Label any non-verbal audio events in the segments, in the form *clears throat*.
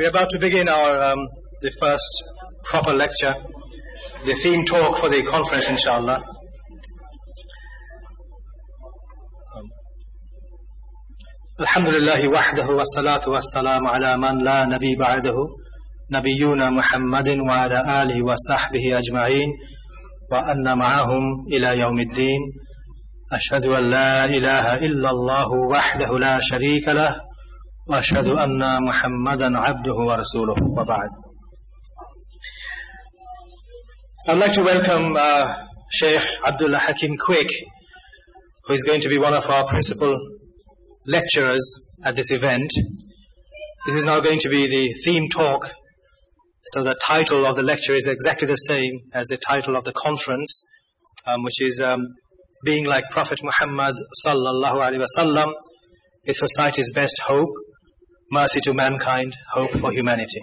We're about to begin our um, the first proper lecture, the theme talk for the conference, inshallah. Um, الحمد لله وحده والصلاة والسلام على من لا نبي بعده نبينا محمد وعلى آله وصحبه أجمعين وأن معهم إلى يوم الدين أشهد أن لا إله إلا الله وحده لا شريك له وأشهد أن محمدا عبده ورسوله وبعد I'd like to welcome uh, Sheikh Abdullah Hakim Quick, who is going to be one of our principal lecturers at this event. This is now going to be the theme talk. So the title of the lecture is exactly the same as the title of the conference, um, which is um, being like Prophet Muhammad sallallahu alaihi wasallam, a society's best hope, mercy to mankind, hope for humanity.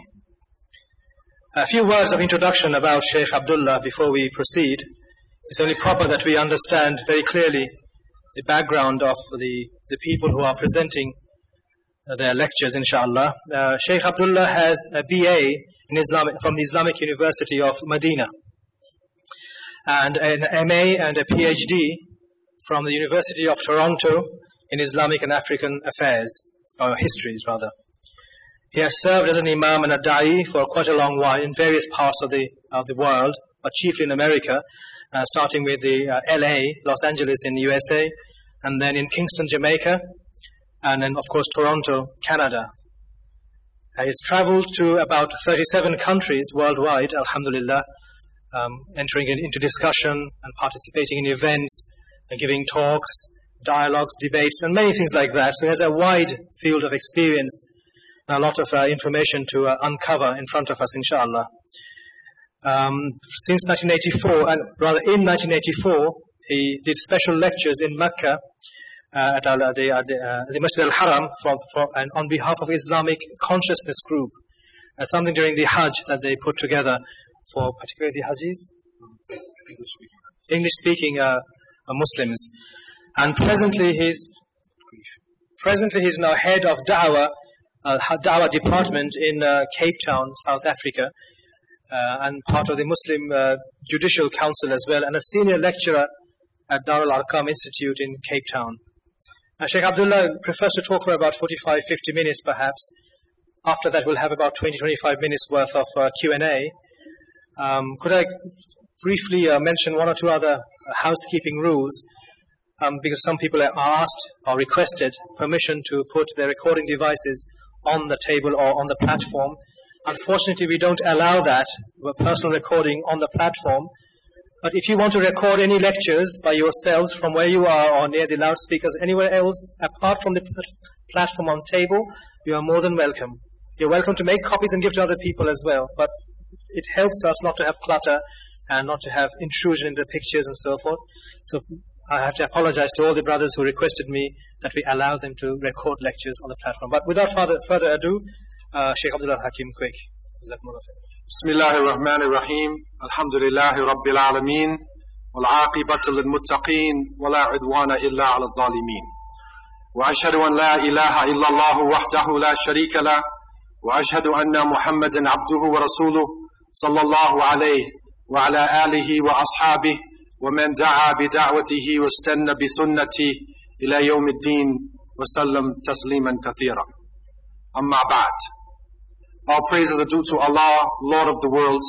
A few words of introduction about Sheikh Abdullah before we proceed. It's only proper that we understand very clearly the background of the, the people who are presenting their lectures, inshallah. Uh, Sheikh Abdullah has a BA Islamic, from the Islamic University of Medina and an MA and a PhD from the University of Toronto in Islamic and African affairs, or histories rather. He has served as an imam and a da'i for quite a long while in various parts of the, of the world, but chiefly in America, uh, starting with the uh, LA, Los Angeles in the USA, and then in Kingston, Jamaica, and then of course Toronto, Canada. Uh, he's traveled to about 37 countries worldwide, alhamdulillah, um, entering in, into discussion and participating in events and giving talks, dialogues, debates, and many things like that. So he has a wide field of experience and a lot of uh, information to uh, uncover in front of us, inshallah. Um, since 1984, and rather in 1984, he did special lectures in Mecca uh, at uh, the, uh, the, uh, the Masjid al-Haram for, for, and on behalf of Islamic Consciousness Group. Uh, something during the Hajj that they put together for particularly the Hajis? English-speaking uh, Muslims. And presently he's, presently he's now head of Da'wah, uh, Da'wah department in Cape Town, South Africa. Uh, and part of the Muslim uh, Judicial Council as well, and a senior lecturer at Darul Arqam Institute in Cape Town. Uh, Sheikh Abdullah prefers to talk for about 45, 50 minutes perhaps. After that, we'll have about 20, 25 minutes worth of uh, Q&A. Um, could I briefly uh, mention one or two other uh, housekeeping rules? Um, because some people are asked or requested permission to put their recording devices on the table or on the platform. Unfortunately, we don't allow that, personal recording on the platform. But if you want to record any lectures by yourselves from where you are or near the loudspeakers, anywhere else apart from the platform on table, you are more than welcome. You're welcome to make copies and give to other people as well. But it helps us not to have clutter and not to have intrusion into pictures and so forth. So I have to apologize to all the brothers who requested me that we allow them to record lectures on the platform. But without further, further ado, uh, Sheikh Abdullah Hakim, quick. Bismillah ar-Rahman ar-Rahim. Alhamdulillahi Rabbil Alameen. Wal'aqibatul lil-muttaqeen. Wala idwana illa ala dhalimeen. Wa ashadu an la ilaha illallahu wahdahu la sharika la. Wa ashadu anna muhammadin abduhu wa rasuluh. Sallallahu alayhi wa wa ashabihi. ومن دعا بدعوته واستنى بسنته إلى يوم الدين وسلم تسليما كثيرا أما بعد All praises are due to Allah, Lord of the worlds.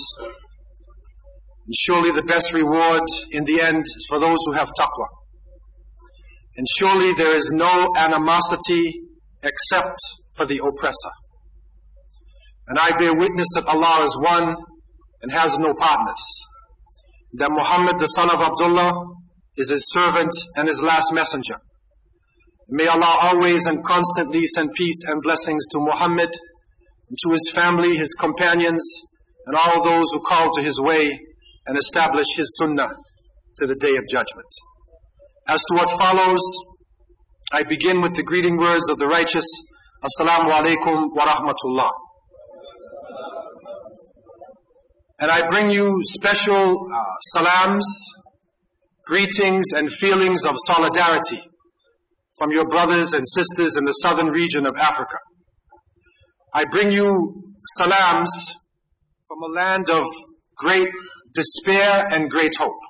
And surely the best reward in the end is for those who have taqwa. And surely there is no animosity except for the oppressor. And I bear witness that Allah is one and has no partners. That Muhammad, the son of Abdullah, is his servant and his last messenger. May Allah always and constantly send peace and blessings to Muhammad and to his family, his companions, and all those who call to his way and establish his sunnah to the day of judgment. As to what follows, I begin with the greeting words of the righteous. Assalamu alaikum wa rahmatullah. And I bring you special uh, salams, greetings, and feelings of solidarity from your brothers and sisters in the southern region of Africa. I bring you salams from a land of great despair and great hope.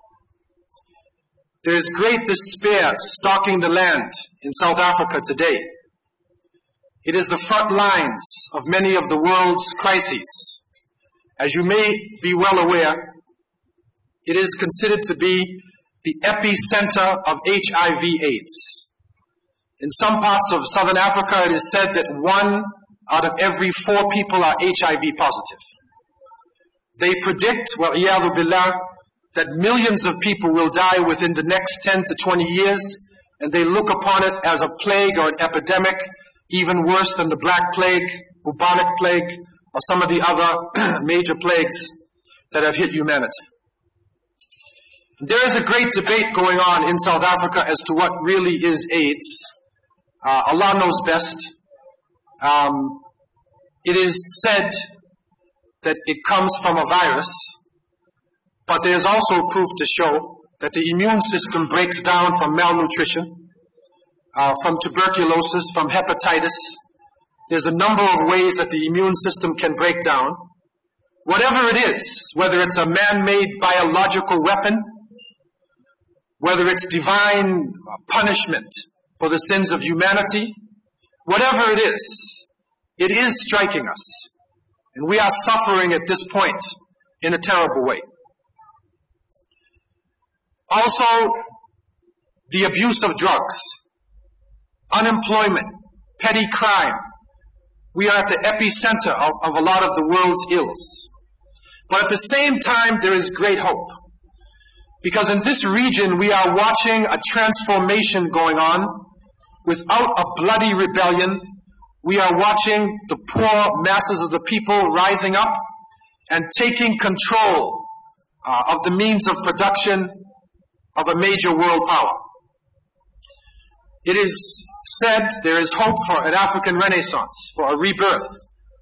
There is great despair stalking the land in South Africa today. It is the front lines of many of the world's crises. As you may be well aware, it is considered to be the epicenter of HIV AIDS. In some parts of southern Africa, it is said that one out of every four people are HIV positive. They predict, well, billah, that millions of people will die within the next 10 to 20 years, and they look upon it as a plague or an epidemic, even worse than the Black Plague, bubonic plague, or some of the other *clears throat* major plagues that have hit humanity. There is a great debate going on in South Africa as to what really is AIDS. Uh, Allah knows best. Um, it is said that it comes from a virus, but there is also proof to show that the immune system breaks down from malnutrition, uh, from tuberculosis, from hepatitis. There's a number of ways that the immune system can break down. Whatever it is, whether it's a man-made biological weapon, whether it's divine punishment for the sins of humanity, whatever it is, it is striking us. And we are suffering at this point in a terrible way. Also, the abuse of drugs, unemployment, petty crime. We are at the epicenter of, of a lot of the world's ills. But at the same time, there is great hope. Because in this region, we are watching a transformation going on without a bloody rebellion. We are watching the poor masses of the people rising up and taking control uh, of the means of production of a major world power. It is said there is hope for an African renaissance, for a rebirth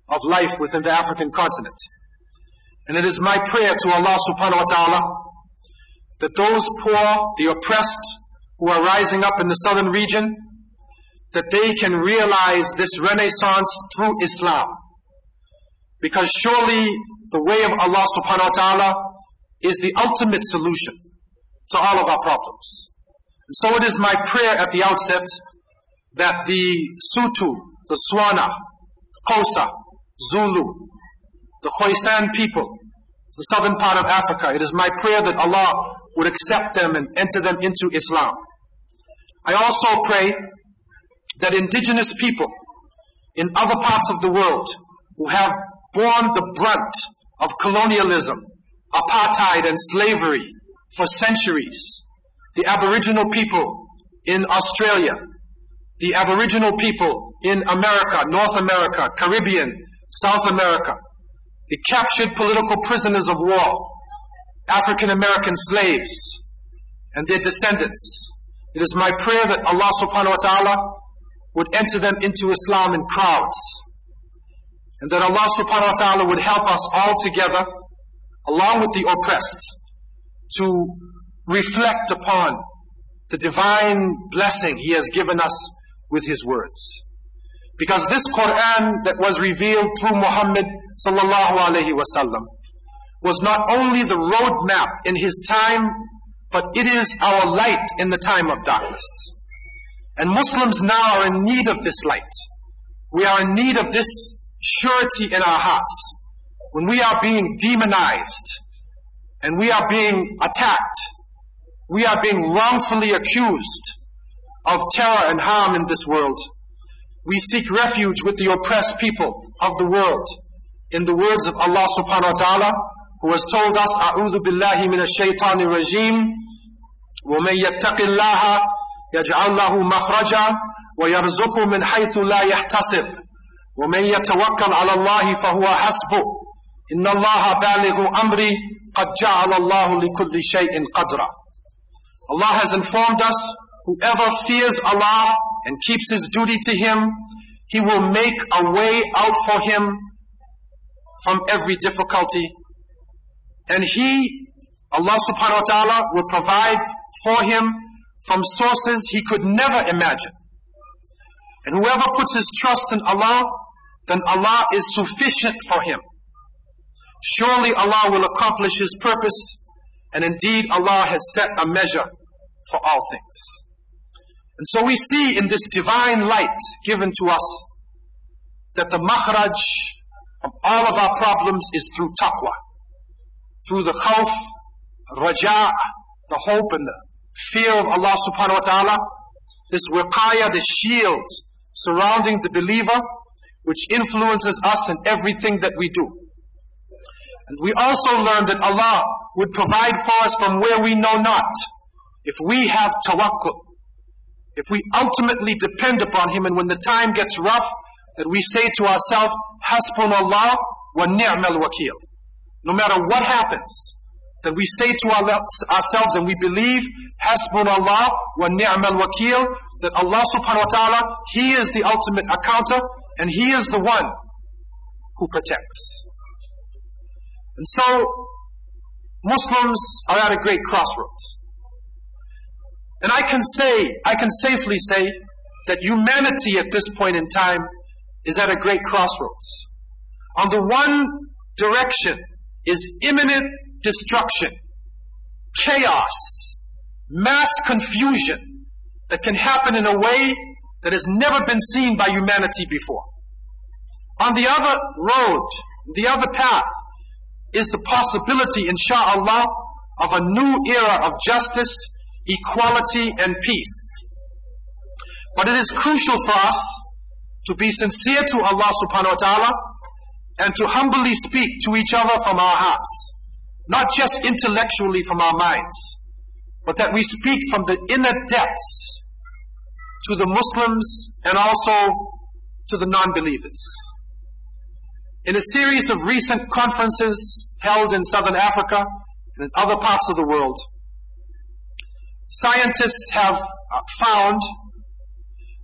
of life within the African continent. And it is my prayer to Allah subhanahu wa ta'ala that those poor, the oppressed, who are rising up in the southern region, that they can realize this renaissance through Islam. Because surely the way of Allah subhanahu wa ta'ala is the ultimate solution to all of our problems. And so it is my prayer at the outset that the Sotho, the Tswana, Xhosa, Zulu, the Khoisan people, the southern part of Africa, it is my prayer that Allah would accept them and enter them into Islam. I also pray that indigenous people in other parts of the world who have borne the brunt of colonialism, apartheid and slavery for centuries. The Aboriginal people in Australia, the Aboriginal people in America, North America, Caribbean, South America, the captured political prisoners of war, African American slaves, and their descendants. It is my prayer that Allah subhanahu wa ta'ala would enter them into Islam in crowds. And that Allah subhanahu wa ta'ala would help us all together, along with the oppressed, to reflect upon the divine blessing He has given us with His words. Because this Quran that was revealed through Muhammad sallallahu alaihi wasallam was not only the roadmap in his time, but it is our light in the time of darkness. And Muslims now are in need of this light. We are in need of this surety in our hearts. When we are being demonized and we are being attacked, we are being wrongfully accused of terror and harm in this world. We seek refuge with the oppressed people of the world. In the words of Allah subhanahu wa ta'ala, who has told us, أعوذ بالله من الشيطان الرجيم ومن يتق الله يجعل له مخرجا ويرزقه من حيث لا يحتسب ومن يتوكل على الله فهو حسبه إن الله بالغ أمري قد جعل الله لكل شيء قدرا Allah has informed us, whoever fears Allah and keeps his duty to Him, He will make a way out for him from every difficulty and he, Allah subhanahu wa ta'ala, will provide for him from sources he could never imagine. And whoever puts his trust in Allah, then Allah is sufficient for him. Surely Allah will accomplish His purpose, and indeed Allah has set a measure for all things. And so we see in this divine light given to us that the makhraj of all of our problems is through taqwa, through the khawf, raja, the hope and the fear of Allah subhanahu wa ta'ala, this wiqaya, the shield surrounding the believer, which influences us in everything that we do. And we also learn that Allah would provide for us from where we know not. If we have tawakkul, if we ultimately depend upon Him, and when the time gets rough, that we say to ourselves, Hasbunallah wa ni'mal wakil. No matter what happens, that we say to ourselves and we believe, Hasbunallah wa ni'mal wakil, that Allah subhanahu wa ta'ala, He is the ultimate accounter, and He is the one who protects. And so, Muslims are at a great crossroads. And I can say, I can safely say that humanity at this point in time is at a great crossroads. On the one direction is imminent destruction, chaos, mass confusion that can happen in a way that has never been seen by humanity before. On the other road, the other path, is the possibility, insha'Allah, of a new era of justice, equality, and peace. But it is crucial for us to be sincere to Allah subhanahu wa ta'ala and to humbly speak to each other from our hearts. Not just intellectually from our minds, but that we speak from the inner depths to the Muslims and also to the non-believers. In a series of recent conferences held in Southern Africa and in other parts of the world, scientists have uh, found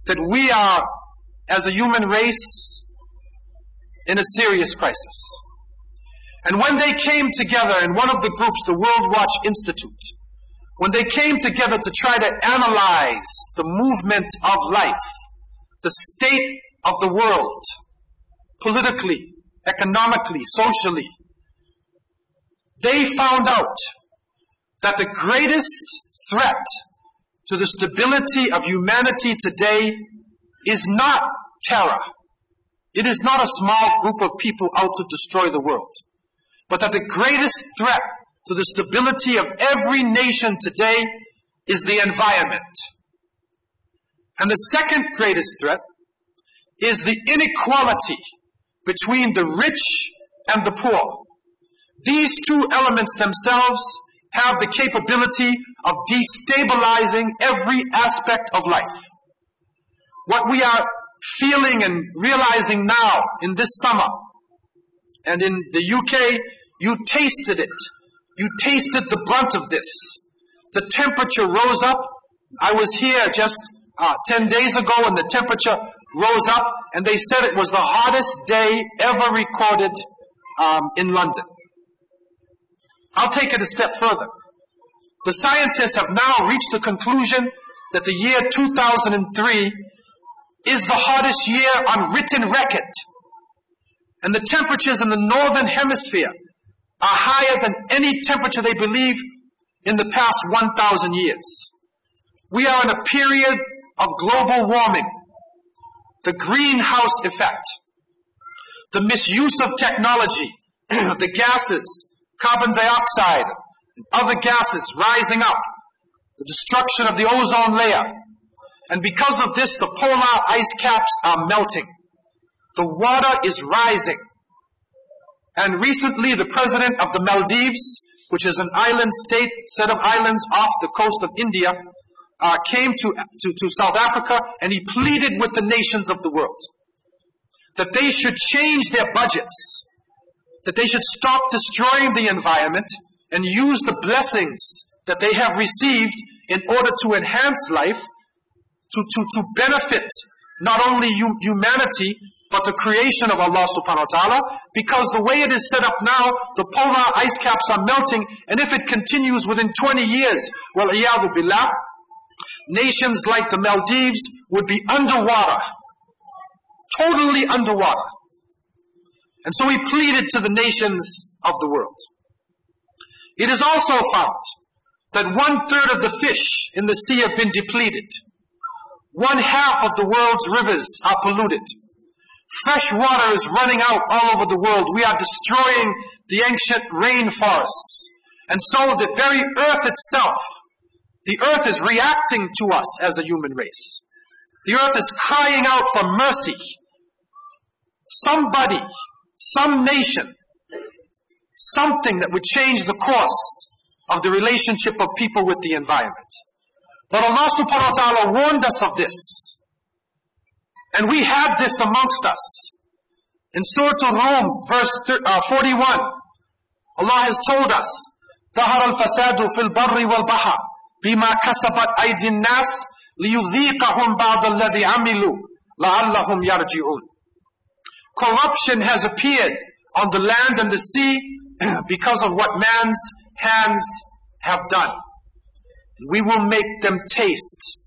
that we are, as a human race, in a serious crisis. And when they came together in one of the groups, the World Watch Institute, when they came together to try to analyze the movement of life, the state of the world, politically, economically, socially, they found out that the greatest threat to the stability of humanity today is not terror. It is not a small group of people out to destroy the world. But that the greatest threat to the stability of every nation today is the environment. And the second greatest threat is the inequality between the rich and the poor. These two elements themselves have the capability of destabilizing every aspect of life. What we are feeling and realizing now in this summer and in the UK, you tasted it. You tasted the brunt of this. The temperature rose up. I was here just uh, 10 days ago and the temperature rose up and they said it was the hottest day ever recorded um, in London. I'll take it a step further. The scientists have now reached the conclusion that the year 2003 is the hottest year on written record. And the temperatures in the northern hemisphere are higher than any temperature they believe in the past 1,000 years. We are in a period of global warming, the greenhouse effect, the misuse of technology, *clears throat* the gases, carbon dioxide, and other gases rising up, the destruction of the ozone layer. And because of this, the polar ice caps are melting. The water is rising. And recently, the president of the Maldives, which is an island state, set of islands off the coast of India, uh, came to, to, to South Africa and he pleaded with the nations of the world that they should change their budgets, that they should stop destroying the environment and use the blessings that they have received in order to enhance life, to, to, to benefit not only humanity, but the creation of Allah subhanahu wa ta'ala, because the way it is set up now, the polar ice caps are melting, and if it continues within 20 years, well, billah, nations like the Maldives would be underwater. Totally underwater. And so he pleaded to the nations of the world. It is also found that one third of the fish in the sea have been depleted. One half of the world's rivers are polluted. Fresh water is running out all over the world. We are destroying the ancient rainforests. And so the very earth itself, the earth is reacting to us as a human race. The earth is crying out for mercy. Somebody, some nation, something that would change the course of the relationship of people with the environment. But Allah subhanahu wa ta'ala warned us of this. And we had this amongst us. In Surah Al-Rum, verse uh, 41, Allah has told us, ظهر الفساد في البر والبحر بما كسبت أيدي الناس ليذيقهم بعض الذي عملوا لعلهم يرجعون. Corruption has appeared on the land and the sea *clears throat* because of what man's hands have done. We will make them taste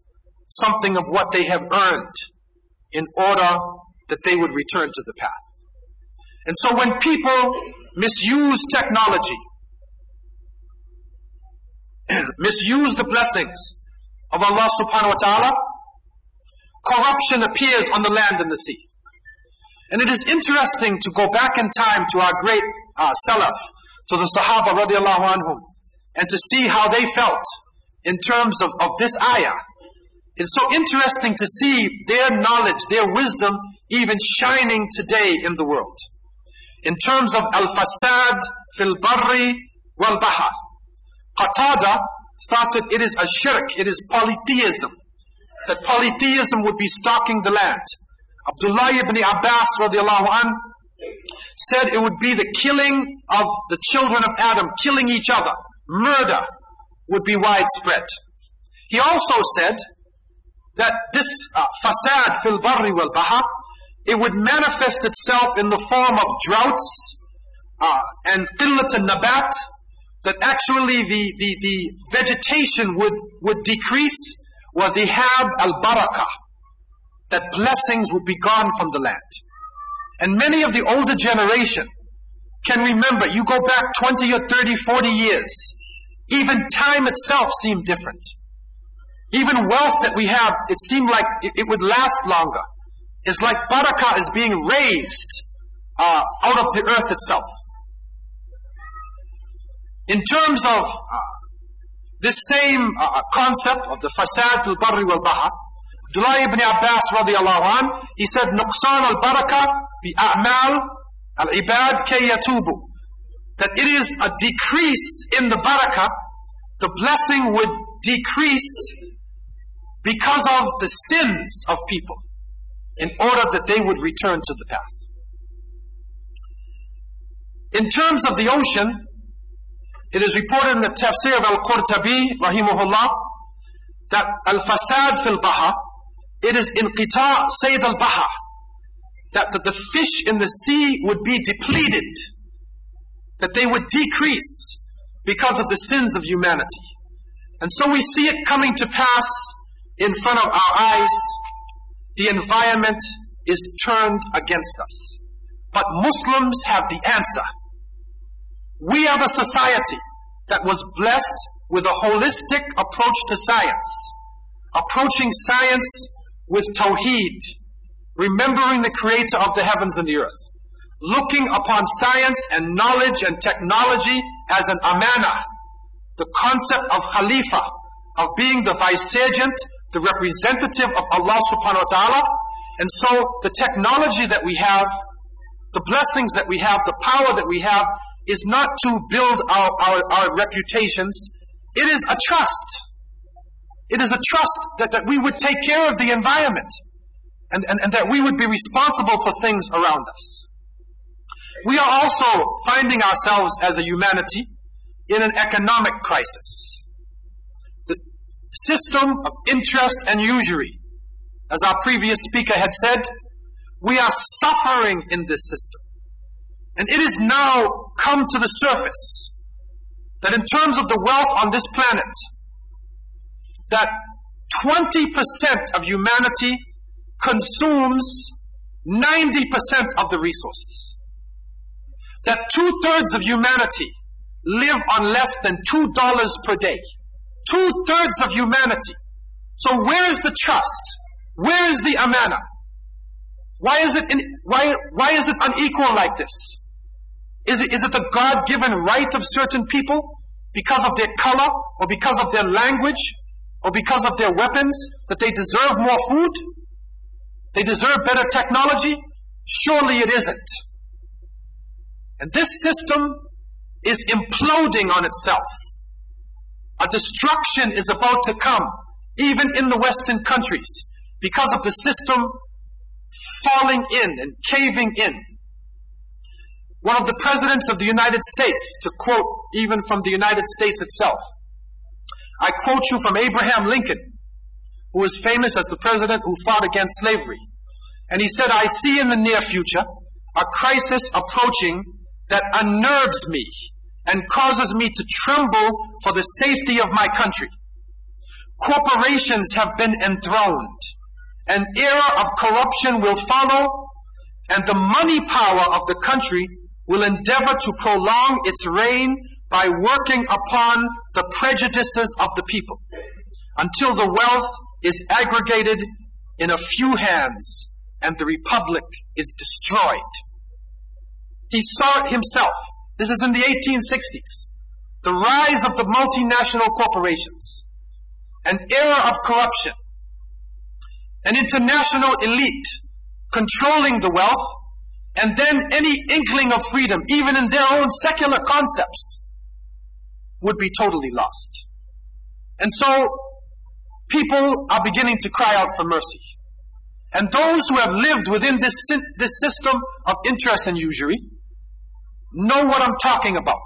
something of what they have earned in order that they would return to the path. And so when people misuse technology, *clears throat* misuse the blessings of Allah subhanahu wa ta'ala, corruption appears on the land and the sea. And it is interesting to go back in time to our great uh, Salaf, to the Sahaba radiallahu anhum, and to see how they felt in terms of, of this ayah. It's so interesting to see their knowledge, their wisdom, even shining today in the world. In terms of al-fasad fil barri wal bahar. Qatada thought that it is a shirk, it is polytheism. That polytheism would be stalking the land. Abdullah ibn Abbas radiallahu an said it would be the killing of the children of Adam, killing each other. Murder would be widespread. He also said that this uh, fasad fil barri wal baha, it would manifest itself in the form of droughts uh, and qillat al nabat, that actually the, the, the vegetation would, would decrease, was the hab al barakah, that blessings would be gone from the land. And many of the older generation can remember, you go back 20 or 30, 40 years, even time itself seemed different. Even wealth that we have, it seemed like it, would last longer. It's like barakah is being raised uh, out of the earth itself. In terms of uh, this same uh, concept of the fasad fil barri wal baha, Abdullah ibn Abbas radiallahu an, he said, Nuqsan al-baraka bi a'mal al-ibad kayatubu. That it is a decrease in the Baraka, the blessing would decrease because of the sins of people in order that they would return to the path. In terms of the ocean, it is reported in the tafsir of Al-Qurtubi, rahimahullah, that al-fasad fil baha, it is inqita sayd al-baha, that, that the fish in the sea would be depleted that they would decrease because of the sins of humanity. And so we see it coming to pass in front of our eyes. The environment is turned against us. But Muslims have the answer. We are the society that was blessed with a holistic approach to science, approaching science with tawheed, remembering the creator of the heavens and the earth looking upon science and knowledge and technology as an amana, the concept of khalifa, of being the vicegerent, the representative of Allah subhanahu wa ta'ala. And so the technology that we have, the blessings that we have, the power that we have, is not to build our, our, our reputations. It is a trust. It is a trust that, that we would take care of the environment and, and, and that we would be responsible for things around us. We are also finding ourselves as a humanity in an economic crisis. The system of interest and usury, as our previous speaker had said, we are suffering in this system. And it has now come to the surface that in terms of the wealth on this planet, that 20% of humanity consumes 90% of the resources. that two thirds of humanity live on less than two dollars per day. Two thirds of humanity. So where is the trust? Where is the amana? Why is it in, why why is it unequal like this? Is it is it the God-given right of certain people because of their color or because of their language or because of their weapons that they deserve more food? They deserve better technology? Surely it isn't. And this system is imploding on itself. A destruction is about to come, even in the Western countries, because of the system falling in and caving in. One of the presidents of the United States, to quote even from the United States itself, I quote you from Abraham Lincoln, who was famous as the president who fought against slavery. And he said, I see in the near future a crisis approaching that unnerves me and causes me to tremble for the safety of my country. Corporations have been enthroned. An era of corruption will follow, and the money power of the country will endeavor to prolong its reign by working upon the prejudices of the people until the wealth is aggregated in a few hands and the republic is destroyed. He saw it himself. This is in the 1860s. The rise of the multinational corporations, an era of corruption, an international elite controlling the wealth, and then any inkling of freedom, even in their own secular concepts, would be totally lost. And so, people are beginning to cry out for mercy. And those who have lived within this, this system of interest and usury know what I'm talking about.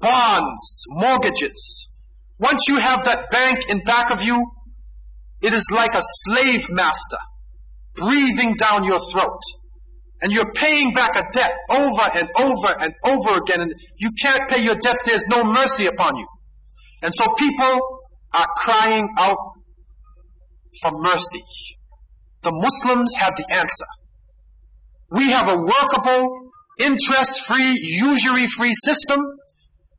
Bonds, mortgages. Once you have that bank in back of you, it is like a slave master breathing down your throat. And you're paying back a debt over and over and over again, and you can't pay your debts. There's no mercy upon you. And so people are crying out for mercy. The Muslims have the answer. We have a workable, interest-free, usury-free system.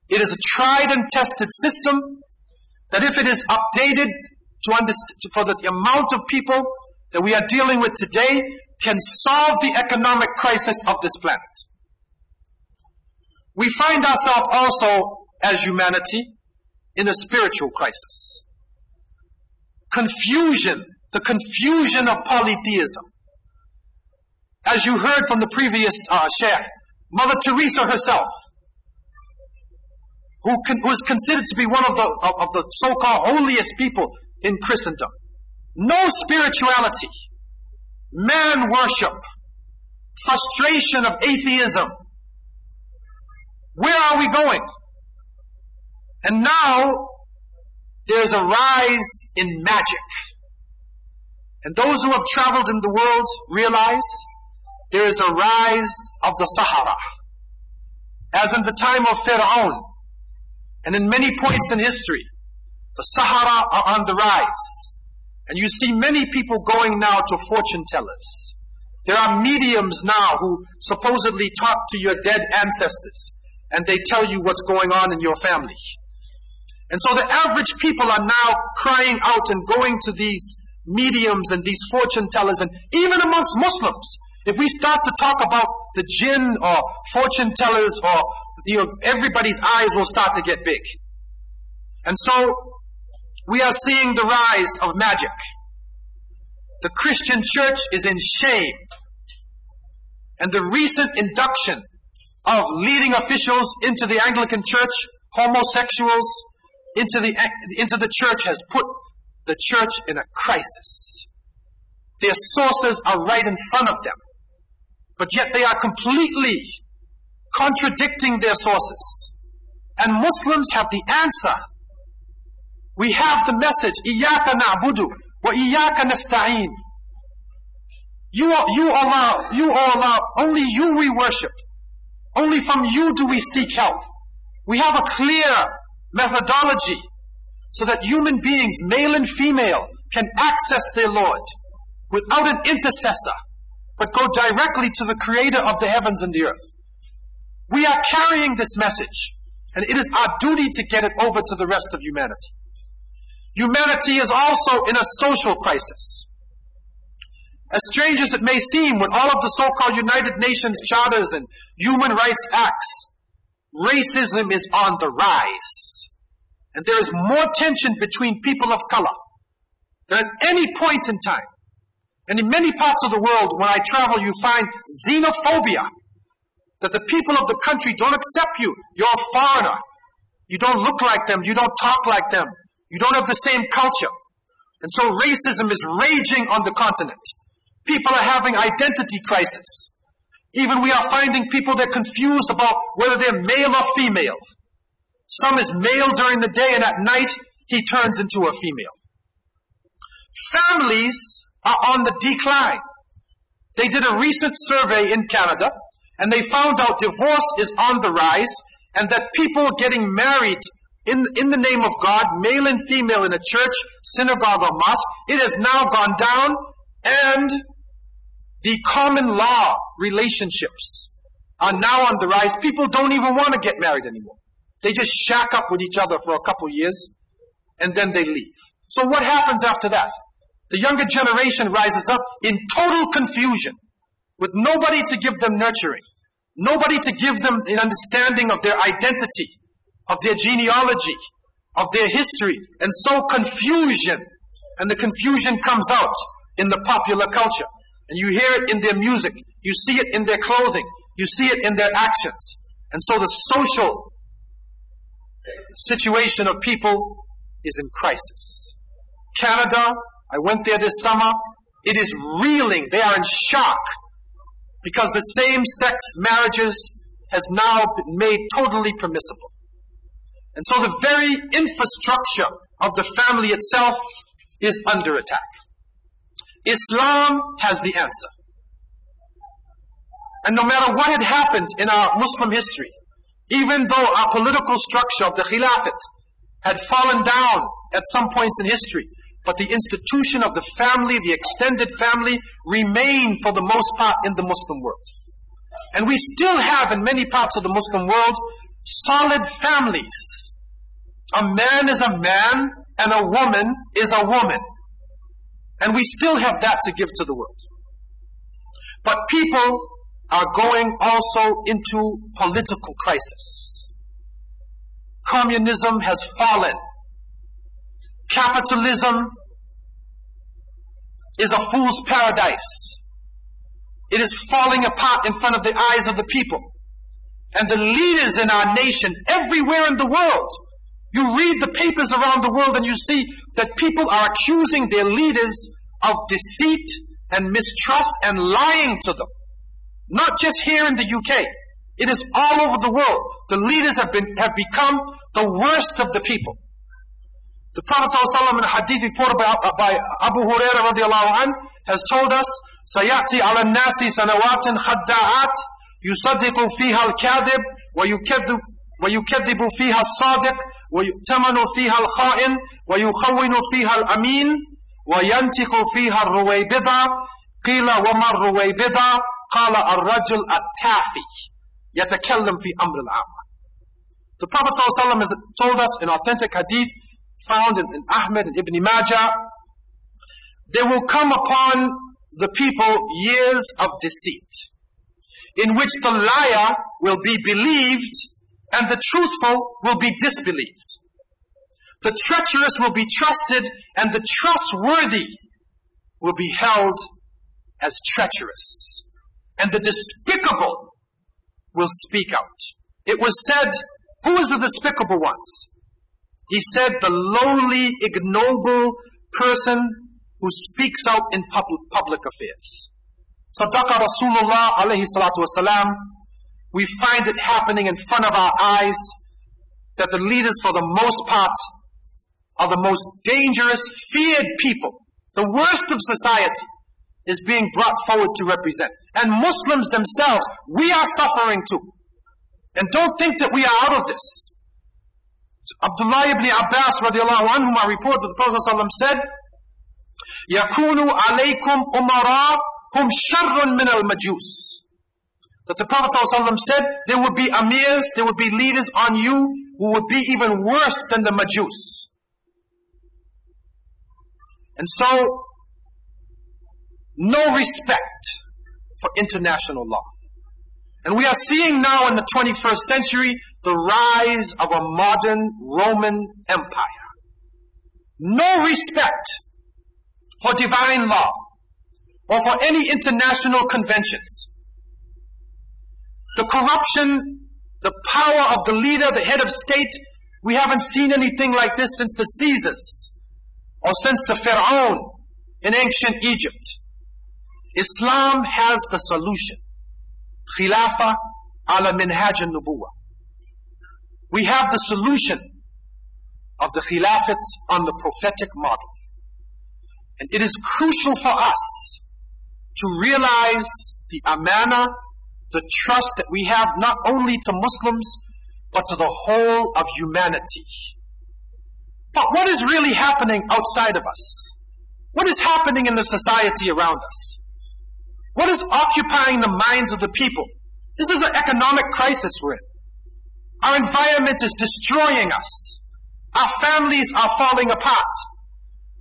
It is a tried and tested system that if it is updated to understand, for the amount of people that we are dealing with today can solve the economic crisis of this planet. We find ourselves also as humanity in a spiritual crisis. Confusion the confusion of polytheism. As you heard from the previous uh, Sheikh, Mother Teresa herself, who con- was considered to be one of the, of, of the so-called holiest people in Christendom. No spirituality, man worship, frustration of atheism. Where are we going? And now there's a rise in magic. And those who have traveled in the world realize there is a rise of the Sahara. As in the time of Pharaoh, and in many points in history, the Sahara are on the rise. And you see many people going now to fortune tellers. There are mediums now who supposedly talk to your dead ancestors and they tell you what's going on in your family. And so the average people are now crying out and going to these mediums and these fortune tellers, and even amongst Muslims, if we start to talk about the jinn or fortune tellers or you know, everybody's eyes will start to get big. And so we are seeing the rise of magic. The Christian church is in shame. And the recent induction of leading officials into the Anglican church, homosexuals into the, into the church has put the church in a crisis. Their sources are right in front of them, but yet they are completely contradicting their sources. And Muslims have the answer. We have the message, إِيَّاكَ نَعْبُدُ وَإِيَّاكَ نَسْتَعِينُ you, you are, you Allah, only you we worship. Only from you do we seek help. We have a clear methodology so that human beings, male and female, can access their Lord without an intercessor, but go directly to the creator of the heavens and the earth. We are carrying this message, and it is our duty to get it over to the rest of humanity. Humanity is also in a social crisis. As strange as it may seem, with all of the so-called United Nations charters and human rights acts, racism is on the rise. And there is more tension between people of color than at any point in time. And in many parts of the world, when I travel, you find xenophobia. That the people of the country don't accept you. You're a foreigner. You don't look like them. You don't talk like them. You don't have the same culture. And so racism is raging on the continent. People are having identity crisis. Even we are finding people that are confused about whether they're male or female. Some is male during the day and at night he turns into a female. Families are on the decline. They did a recent survey in Canada and they found out divorce is on the rise and that people getting married in, in the name of God, male and female in a church, synagogue or mosque, it has now gone down and the common law relationships are now on the rise. People don't even want to get married anymore. They just shack up with each other for a couple years and then they leave. So what happens after that? The younger generation rises up in total confusion with nobody to give them nurturing, nobody to give them an understanding of their identity, of their genealogy, of their history, and so confusion. And the confusion comes out in the popular culture. And you hear it in their music, you see it in their clothing, you see it in their actions. And so the social situation of people is in crisis. Canada, I went there this summer, it is reeling. They are in shock because the same sex marriages has now been made totally permissible. And so the very infrastructure of the family itself is under attack. Islam has the answer. And no matter what had happened in our Muslim history, even though our political structure of the Khilafat had fallen down at some points in history, but the institution of the family, the extended family, remained for the most part in the Muslim world. And we still have in many parts of the Muslim world solid families. A man is a man and a woman is a woman. And we still have that to give to the world. But people are going also into political crisis. Communism has fallen. Capitalism is a fool's paradise. It is falling apart in front of the eyes of the people. And the leaders in our nation, everywhere in the world, you read the papers around the world and you see that people are accusing their leaders of deceit and mistrust and lying to them. Not just here in the UK. It is all over the world. The leaders have been, have become the worst of the people. The Prophet ﷺ in a hadith reported by, by Abu Hurairah radiallahu anh has told us, سيأتي على الناس سنوات خداعات يصدق فيها الكاذب ويكذب ويكذب فيها الصادق ويؤتمن فيها الخائن ويخون فيها الأمين وينتق فيها الرويبضة قيل وما الرويبضة قال الرجل التافي يتكلم في أمر العامة The Prophet ﷺ has told us in authentic hadith found in, in Ahmed and Ibn Majah, there will come upon the people years of deceit, in which the liar will be believed and the truthful will be disbelieved. The treacherous will be trusted and the trustworthy will be held as treacherous. And the despicable will speak out. It was said, who is the despicable ones? He said the lowly, ignoble person who speaks out in public, public affairs. Sadaqa Rasulullah alayhi salatu wasalam. We find it happening in front of our eyes that the leaders for the most part are the most dangerous, feared people. The worst of society is being brought forward to represent. And Muslims themselves, we are suffering too. And don't think that we are out of this. Abdullah ibn Abbas radiallahu anhuma report that the Prophet ﷺ said, يَكُونُ عَلَيْكُمْ أُمَرَاء هُمْ شَرٌّ مِنَ الْمَجُوسِ that the Prophet ﷺ said there would be amirs, there would be leaders on you who would be even worse than the Majus. And so, no respect for international law. And we are seeing now in the 21st century the rise of a modern Roman Empire. No respect for divine law or for any international conventions. The corruption, the power of the leader, the head of state, we haven't seen anything like this since the Caesars or since the Pharaoh in ancient Egypt. Islam has the solution. Khilafah ala minhaj al-nubuwah. We have the solution of the Khilafat on the prophetic model. And it is crucial for us to realize the amana, the trust that we have not only to Muslims, but to the whole of humanity. But what is really happening outside of us? What is happening in the society around us? What is occupying the minds of the people? This is an economic crisis we're in. Our environment is destroying us. Our families are falling apart.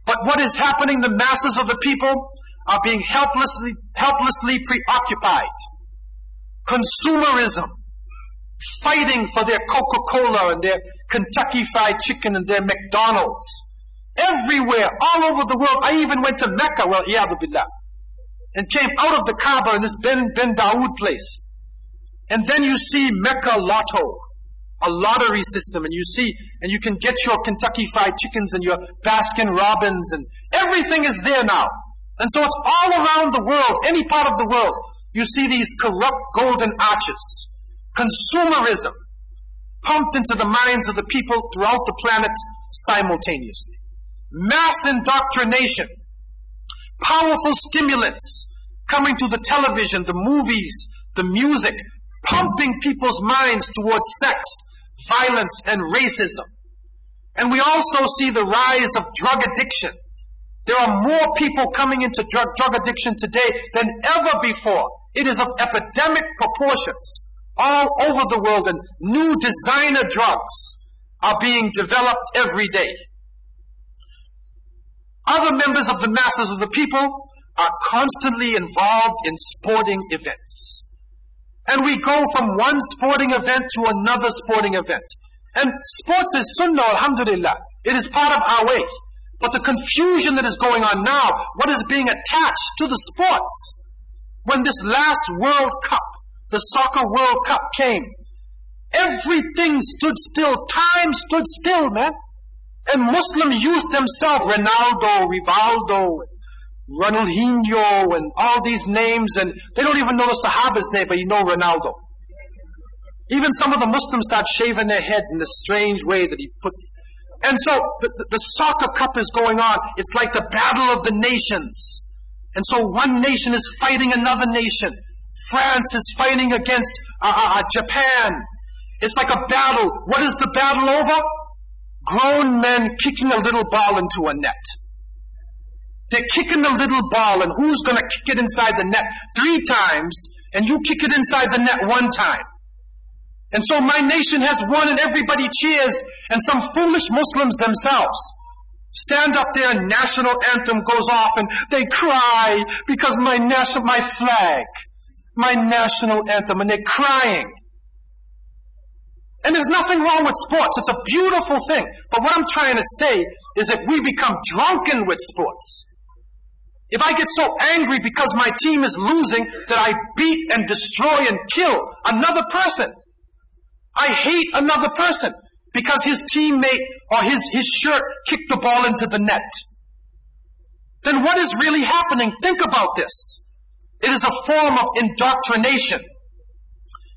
But what is happening? The masses of the people are being helplessly, helplessly preoccupied. Consumerism, fighting for their Coca-Cola and their Kentucky Fried Chicken and their McDonald's. Everywhere, all over the world. I even went to Mecca, well, billah, and came out of the Kaaba in this Ben, Ben Dawood place. And then you see Mecca Lotto, a lottery system, and you see, and you can get your Kentucky Fried Chickens and your Baskin Robbins, and everything is there now. And so it's all around the world, any part of the world. You see these corrupt golden arches. Consumerism pumped into the minds of the people throughout the planet simultaneously. Mass indoctrination. Powerful stimulants coming to the television, the movies, the music, pumping people's minds towards sex, violence, and racism. And we also see the rise of drug addiction. There are more people coming into drug, drug addiction today than ever before. It is of epidemic proportions all over the world, and new designer drugs are being developed every day. Other members of the masses of the people are constantly involved in sporting events. And we go from one sporting event to another sporting event. And sports is sunnah, alhamdulillah. It is part of our way. But the confusion that is going on now, what is being attached to the sports, when this last World Cup, the Soccer World Cup came, everything stood still. Time stood still, man. And Muslim youth themselves, Ronaldo, Rivaldo, Ronaldinho, and all these names, and they don't even know the Sahaba's name, but you know Ronaldo. Even some of the Muslims start shaving their head in the strange way that he put. And so the, the, the soccer cup is going on. It's like the battle of the nations. And so one nation is fighting another nation. France is fighting against uh, uh, uh Japan. It's like a battle. What is the battle over? grown men kicking a little ball into a net. They're kicking a little ball, and who's going to kick it inside the net three times, and you kick it inside the net one time? And so my nation has won, and everybody cheers, and some foolish Muslims themselves stand up there, and national anthem goes off, and they cry because my national, my flag, my national anthem, and they're crying. And there's nothing wrong with sports. It's a beautiful thing. But what I'm trying to say is if we become drunken with sports, if I get so angry because my team is losing that I beat and destroy and kill another person, I hate another person because his teammate or his, his shirt kicked the ball into the net. Then what is really happening? Think about this. It is a form of indoctrination.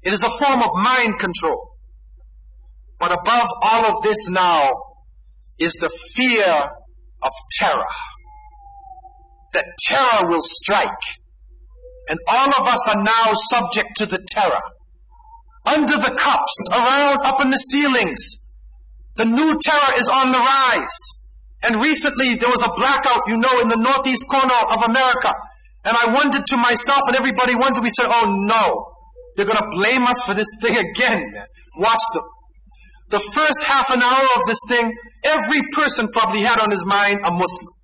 It is a form of mind control. But above all of this now is the fear of terror. That terror will strike. And all of us are now subject to the terror. Under the cups, around, up in the ceilings. The new terror is on the rise. And recently there was a blackout, you know, in the northeast corner of America. And I wondered to myself and everybody wondered, we said, oh no, They're going to blame us for this thing *laughs* again. Watch them. The first half an hour of this thing, every person probably had on his mind a Muslim.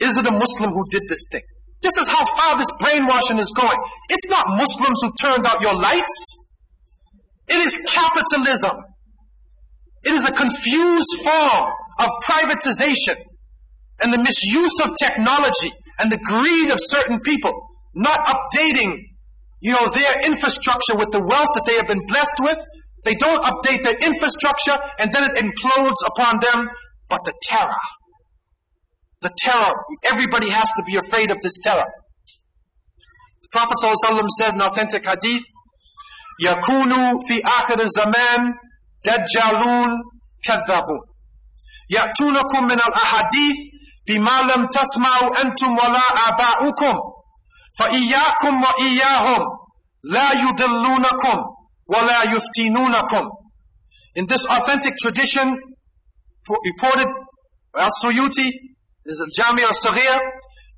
Is it a Muslim who did this thing? This is how far this brainwashing is going. It's not Muslims who turned out your lights. It is capitalism. It is a confused form of privatization and the misuse of technology and the greed of certain people not updating, you know, their infrastructure with the wealth that they have been blessed with. They don't update their infrastructure and then it implodes upon them. But the terror, the terror, everybody has to be afraid of this terror. The Prophet ﷺ said in authentic hadith, يكون في آخر الزمان دجالون كذابون يأتونكم من الأحاديث بما لم تسمعوا أنتم ولا آباؤكم فإياكم وإياهم لا يضلونكم ولا يفتنونكم In this authentic tradition reported by Al-Suyuti, this is Jami al-Saghir,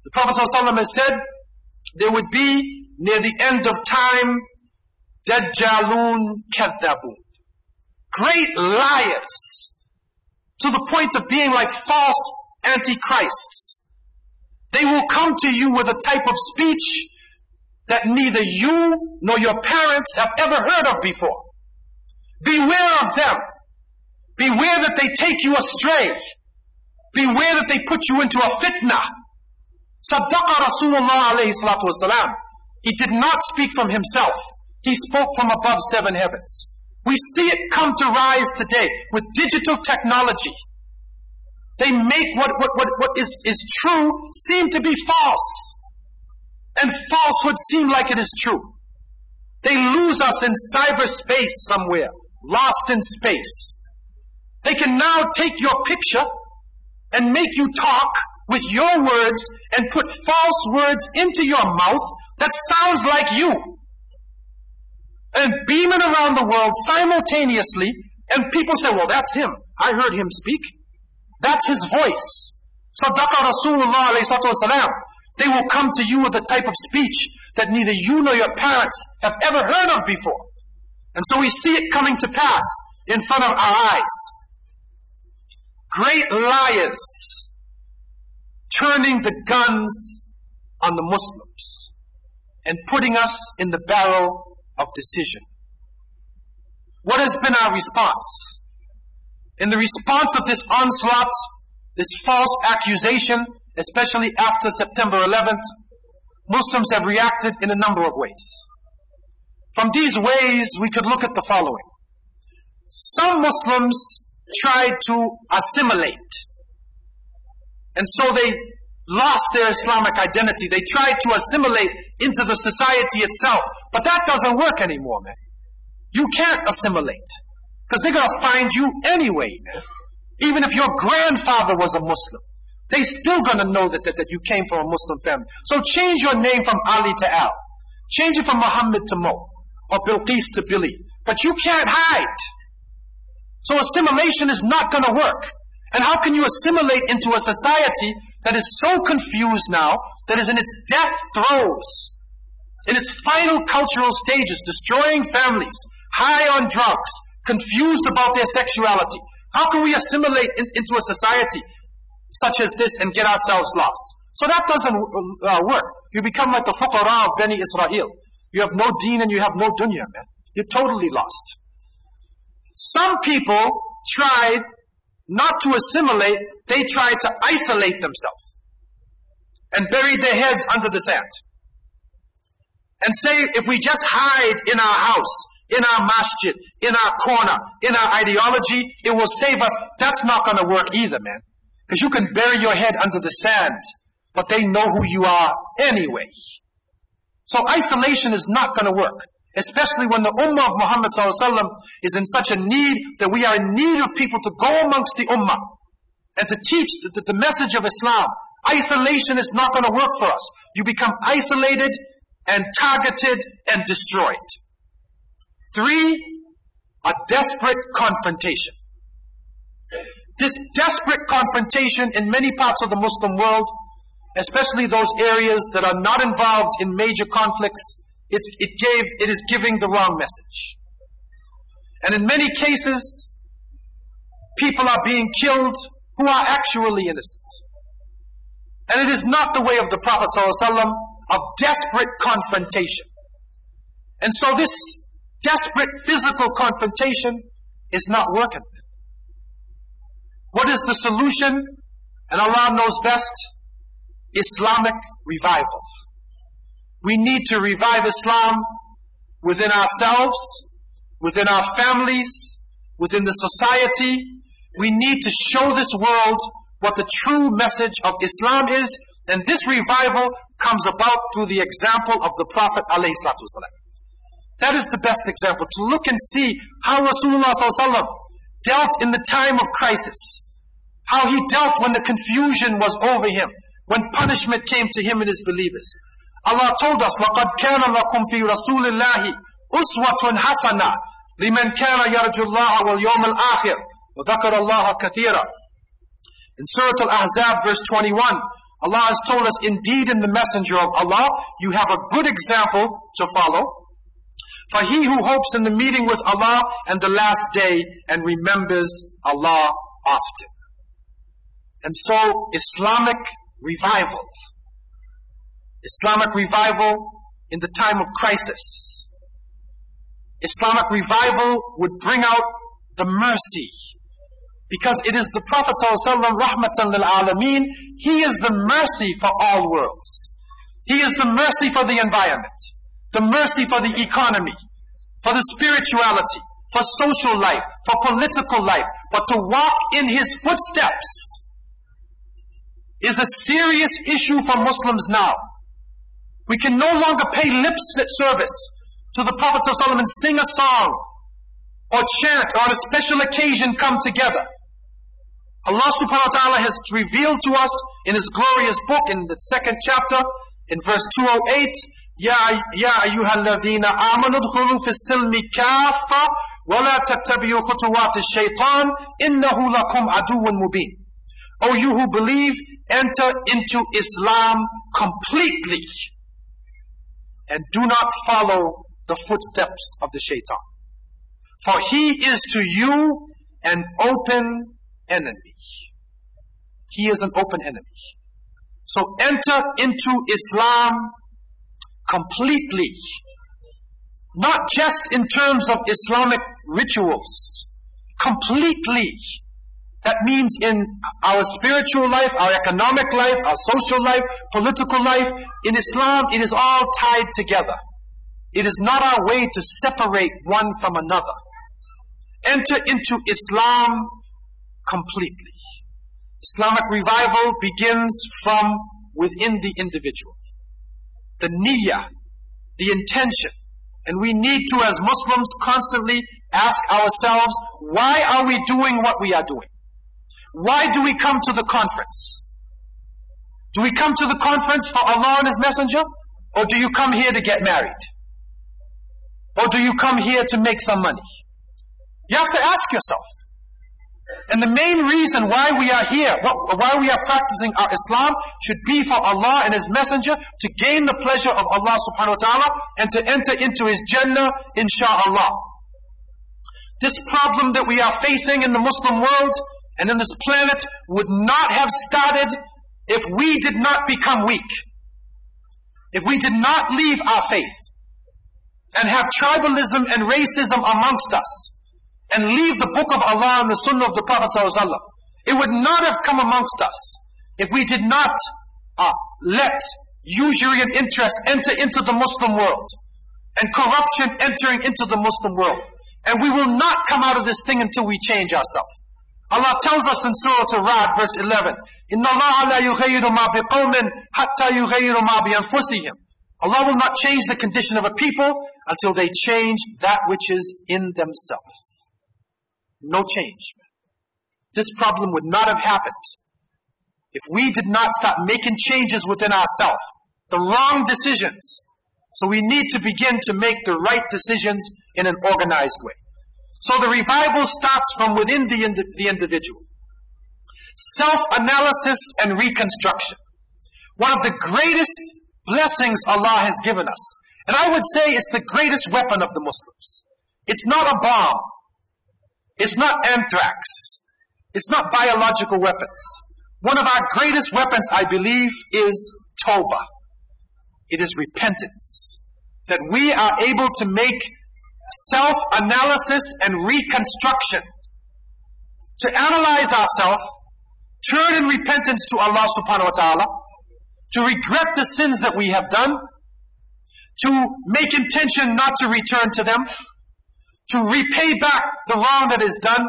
the Prophet ﷺ has said, there would be near the end of time Dajjalun Kadhabun. Great liars to the point of being like false antichrists. They will come to you with a type of speech that neither you nor your parents have ever heard of before. Beware of them. Beware that they take you astray. Beware that they put you into a fitna. Saddaqa Rasulullah alayhi salatu wasalam. He did not speak from himself. He spoke from above seven heavens. We see it come to rise today with digital technology. They make what, what, what, what is, is true seem to be false. And falsehood seem like it is true. They lose us in cyberspace somewhere, lost in space. They can now take your picture and make you talk with your words and put false words into your mouth that sounds like you. And beaming around the world simultaneously, and people say, well, that's him. I heard him speak. That's his voice. Saddaqa Rasulullah. They will come to you with a type of speech that neither you nor your parents have ever heard of before. And so we see it coming to pass in front of our eyes. Great liars turning the guns on the Muslims and putting us in the barrel of decision. What has been our response? In the response of this onslaught, this false accusation, especially after September 11th, Muslims have reacted in a number of ways. From these ways, we could look at the following. Some Muslims tried to assimilate. And so they lost their Islamic identity. They tried to assimilate into the society itself. But that doesn't work anymore, man. You can't assimilate. Because they're going to find you anyway. Even if your grandfather was a Muslim, they still going to know that, that, that you came from a Muslim family. So change your name from Ali to Al. Change it from Muhammad to Mo. Or Bilqis to Billy. But you can't hide. So assimilation is not going to work. And how can you assimilate into a society that is so confused now, that is in its death throes, in its final cultural stages, destroying families, high on drugs, confused about their sexuality. How can we assimilate in, into a society such as this and get ourselves lost? So that doesn't uh, work. You become like the fuqara of Bani Israel. You have no deen and you have no dunya, man. You're totally lost. Some people tried not to assimilate, they tried to isolate themselves and bury their heads under the sand. And say, if we just hide in our house in our masjid, in our corner, in our ideology, it will save us. That's not going to work either, man. Because you can bury your head under the sand, but they know who you are anyway. So isolation is not going to work. Especially when the ummah of Muhammad is in such a need that we are in need of people to go amongst the ummah and to teach the, the message of Islam. Isolation is not going to work for us. You become isolated and targeted and destroyed. Three, a desperate confrontation. This desperate confrontation in many parts of the Muslim world, especially those areas that are not involved in major conflicts, it's, it gave, it is giving the wrong message. And in many cases, people are being killed who are actually innocent. And it is not the way of the Prophet ﷺ of desperate confrontation. And so this desperate physical confrontation is not working. What is the solution? And Allah knows best. Islamic revival. We need to revive Islam within ourselves, within our families, within the society. We need to show this world what the true message of Islam is, and this revival comes about through the example of the Prophet That is the best example, to look and see how Rasulullah dealt in the time of crisis, how he dealt when the confusion was over him, when punishment came to him and his believers. Allah told us, لَقَدْ كَانَ لَكُمْ فِي رَسُولِ اللَّهِ أُسْوَةٌ حَسَنَةٌ لِمَنْ كَانَ يَرْجُو اللَّهَ وَالْيَوْمَ الْآخِرِ وَذَكَرَ اللَّهَ كَثِيرًا In Surah Al-Ahzab verse 21, Allah has told us, indeed in the messenger of Allah, you have a good example to follow. For he who hopes in the meeting with Allah and the last day and remembers Allah often. And so Islamic revival Islamic revival in the time of crisis. Islamic revival would bring out the mercy. because it is the Prophet ﷺ, rahmatan lil alameen, he is the mercy for all worlds. He is the mercy for the environment, the mercy for the economy, for the spirituality, for social life, for political life. But to walk in his footsteps is a serious issue for Muslims now. We can no longer pay lip service to the Prophet ﷺ and sing a song or chant or on a special occasion come together. Allah subhanahu wa ta'ala has revealed to us in His glorious book in the second chapter in verse 208 يا يا أيها الذين آمنوا ادخلوا في السلم كافة ولا تتبعوا خطوات الشيطان إنه لكم عدو مبين. O you who believe, enter into Islam completely and do not follow the footsteps of the shaitan. For he is to you an open enemy. He is an open enemy. So enter into Islam completely. Not just in terms of Islamic rituals. Completely. That means in our spiritual life, our economic life, our social life, political life, in Islam, it is all tied together. It is not our way to separate one from another. Enter into Islam completely. Islamic revival begins from within the individual. The niyyah, the intention. And we need to, as Muslims, constantly ask ourselves, why are we doing what we are doing? Why do we come to the conference? Do we come to the conference for Allah and His Messenger? Or do you come here to get married? Or do you come here to make some money? You have to ask yourself. And the main reason why we are here, why we are practicing our Islam, should be for Allah and His Messenger to gain the pleasure of Allah subhanahu wa ta'ala and to enter into His Jannah, insha'Allah. This problem that we are facing in the Muslim world and in this planet would not have started if we did not become weak. If we did not leave our faith and have tribalism and racism amongst us and leave the book of Allah and the sunnah of the Prophet ﷺ, it would not have come amongst us if we did not uh, let usury and interest enter into the Muslim world and corruption entering into the Muslim world. And we will not come out of this thing until we change ourselves. Allah tells us in Surah Al-Ra'd, verse 11, إِنَّ اللَّهَ لَا يُغَيِّرُ مَا بِقَوْمٍ حَتَّى يُغَيِّرُ مَا بِأَنفُسِهِمْ Allah will not change the condition of a people until they change that which is in themselves. No change. This problem would not have happened if we did not stop making changes within ourselves, the wrong decisions. So we need to begin to make the right decisions in an organized way. So the revival starts from within the, indi- the individual. Self-analysis and reconstruction. One of the greatest blessings Allah has given us And I would say it's the greatest weapon of the Muslims. It's not a bomb. It's not anthrax. It's not biological weapons. One of our greatest weapons, I believe, is tawbah. It is repentance. That we are able to make self-analysis and reconstruction. To analyze ourselves, turn in repentance to Allah subhanahu wa ta'ala, to regret the sins that we have done, to make intention not to return to them, to repay back the wrong that is done,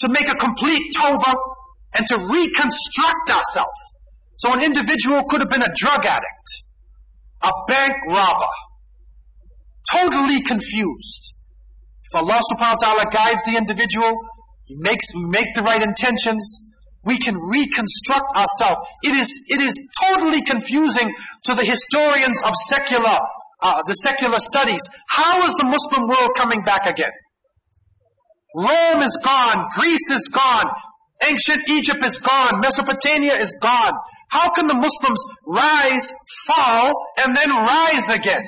to make a complete tawbah, and to reconstruct ourselves. So an individual could have been a drug addict, a bank robber, totally confused. If Allah subhanahu wa ta'ala guides the individual, he makes, we make the right intentions, we can reconstruct ourselves. It is, it is totally confusing to the historians of secular, uh, the secular studies. How is the Muslim world coming back again? Rome is gone, Greece is gone, ancient Egypt is gone, Mesopotamia is gone. How can the Muslims rise, fall, and then rise again?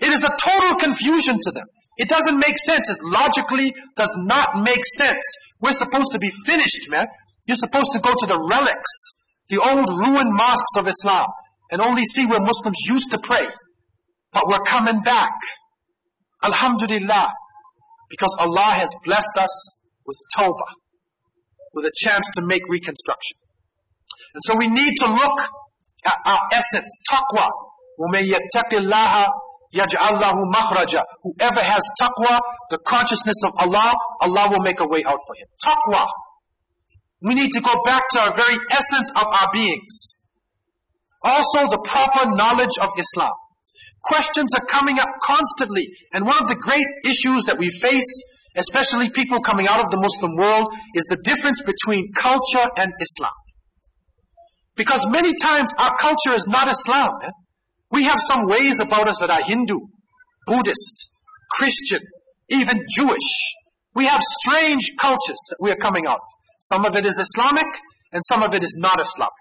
It is a total confusion to them. It doesn't make sense. It logically does not make sense. We're supposed to be finished, man. You're supposed to go to the relics, the old ruined mosques of Islam, and only see where Muslims used to pray. But we're coming back. Alhamdulillah. Because Allah has blessed us with tawbah, with a chance to make reconstruction. And so we need to look at our essence, taqwa. وَمَن يَتَّقِ اللَّهَ يَجْعَلْ لَهُ مَخْرَجًا Whoever has taqwa, the consciousness of Allah, Allah will make a way out for him. Taqwa. We need to go back to our very essence of our beings. Also the proper knowledge of Islam. Questions are coming up constantly. And one of the great issues that we face, especially people coming out of the Muslim world, is the difference between culture and Islam. Because many times our culture is not Islam. Man. We have some ways about us that are Hindu, Buddhist, Christian, even Jewish. We have strange cultures that we are coming out of. Some of it is Islamic and some of it is not Islamic.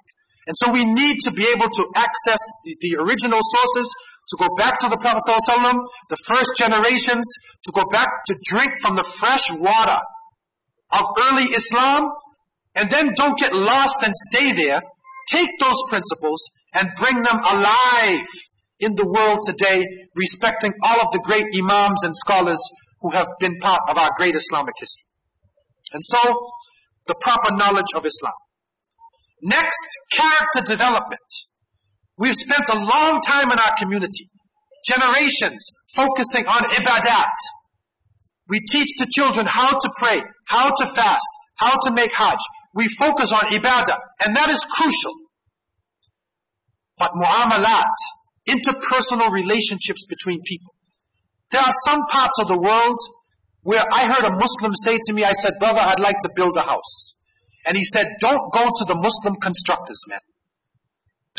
And so we need to be able to access the, the original sources, to go back to the Prophet ﷺ, the first generations, to go back to drink from the fresh water of early Islam, and then don't get lost and stay there. Take those principles and bring them alive in the world today, respecting all of the great imams and scholars who have been part of our great Islamic history. And so, the proper knowledge of Islam. Next, character development. We've spent a long time in our community, generations, focusing on ibadat. We teach the children how to pray, how to fast, how to make hajj. We focus on ibadah, and that is crucial. But mu'amalat, interpersonal relationships between people. There are some parts of the world where I heard a Muslim say to me, I said, brother, I'd like to build a house. And he said, don't go to the Muslim constructors, man.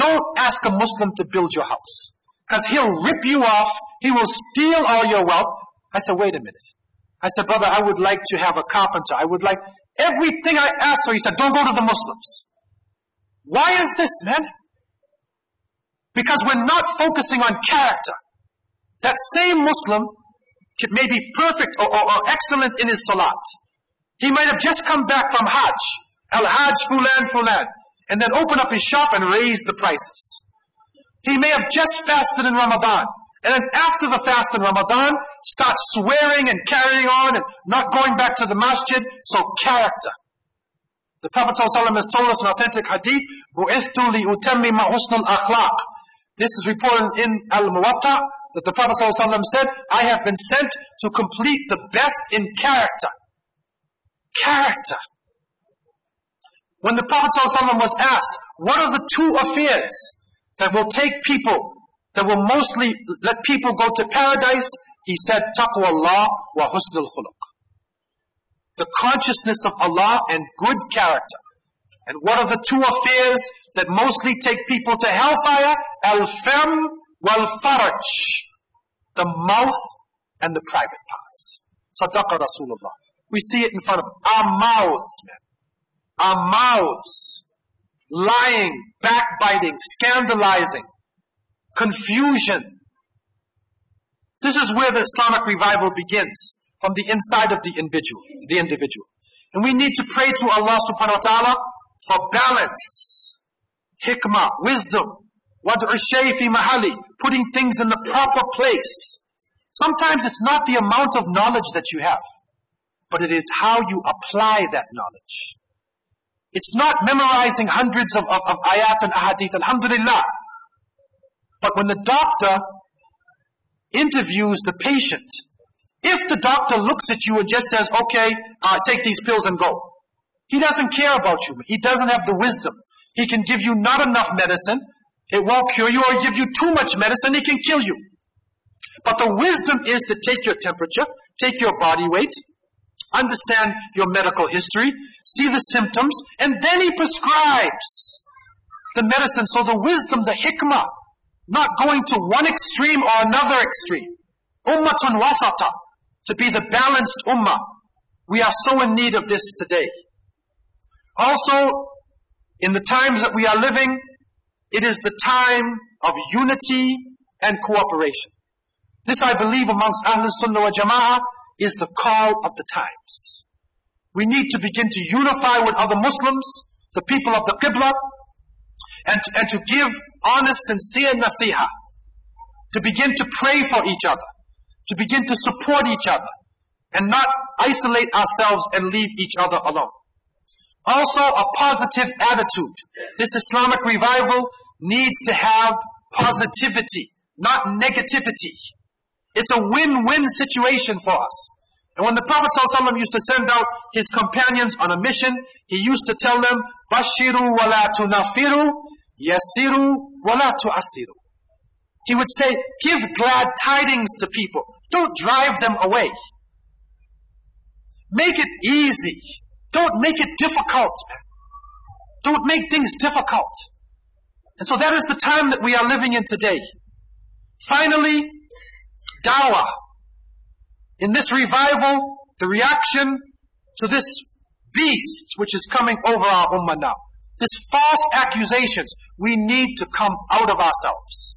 Don't ask a Muslim to build your house. Because he'll rip you off. He will steal all your wealth. I said, wait a minute. I said, brother, I would like to have a carpenter. I would like everything I asked for. He said, don't go to the Muslims. Why is this, man? Because we're not focusing on character. That same Muslim may be perfect or, or, or excellent in his salat. He might have just come back from Hajj. Al-Hajj Fulan Fulan and then open up his shop and raise the prices. He may have just fasted in Ramadan. And then after the fast in Ramadan, start swearing and carrying on and not going back to the masjid. So character. The Prophet ﷺ has told us in authentic hadith, This is reported in Al-Muwatta that the Prophet ﷺ said, I have been sent to complete the best in character. Character. When the Prophet ﷺ was asked, what are the two affairs that will take people, that will mostly let people go to paradise? He said, taqwa Allah wa husnul khuluq. The consciousness of Allah and good character. And what are the two affairs that mostly take people to hellfire? Al-fam wal-faraj. The mouth and the private parts. Sadaqa Rasulullah. We see it in front of our mouths, man our mouths, lying, backbiting, scandalizing, confusion, This is where the Islamic revival begins, from the inside of the individual, the individual. And we need to pray to Allah subhanahu wa ta'ala for balance, hikmah, wisdom, wad'u fi mahali, putting things in the proper place. Sometimes it's not the amount of knowledge that you have, but it is how you apply that knowledge. It's not memorizing hundreds of, of, of ayat and ahadith, alhamdulillah. But when the doctor interviews the patient, if the doctor looks at you and just says, okay, uh, take these pills and go, he doesn't care about you. He doesn't have the wisdom. He can give you not enough medicine, it won't cure you, or give you too much medicine, it can kill you. But the wisdom is to take your temperature, take your body weight, understand your medical history, see the symptoms, and then he prescribes the medicine. So the wisdom, the hikmah, not going to one extreme or another extreme. Ummatun wasata, to be the balanced ummah. We are so in need of this today. Also, in the times that we are living, it is the time of unity and cooperation. This I believe amongst Ahlul Sunnah wa Jama'ah is the call of the times. We need to begin to unify with other Muslims, the people of the Qibla, and, and to give honest, sincere nasiha, to begin to pray for each other, to begin to support each other, and not isolate ourselves and leave each other alone. Also, a positive attitude. This Islamic revival needs to have positivity, not negativity. It's a win-win situation for us. And when the Prophet ﷺ used to send out his companions on a mission, he used to tell them, Bashiru wala tunafiru, yasiru wala tu'asiru. He would say, give glad tidings to people. Don't drive them away. Make it easy. Don't make it difficult. Don't make things difficult. And so that is the time that we are living in today. Finally, dawah. In this revival, the reaction to this beast which is coming over our ummah now. This false accusations, we need to come out of ourselves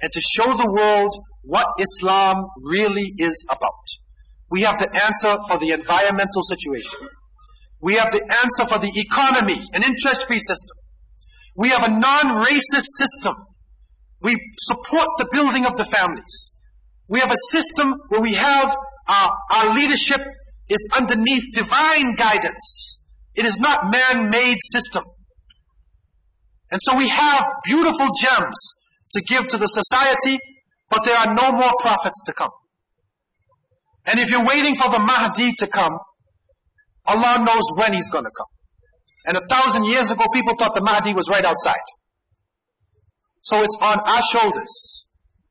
and to show the world what Islam really is about. We have the answer for the environmental situation. We have the answer for the economy, an interest-free system. We have a non-racist system. We support the building of the families. We have a system where we have our, our leadership is underneath divine guidance. It is not man-made system. And so we have beautiful gems to give to the society, but there are no more prophets to come. And if you're waiting for the Mahdi to come, Allah knows when He's gonna come. And a thousand years ago, people thought the Mahdi was right outside. So it's on our shoulders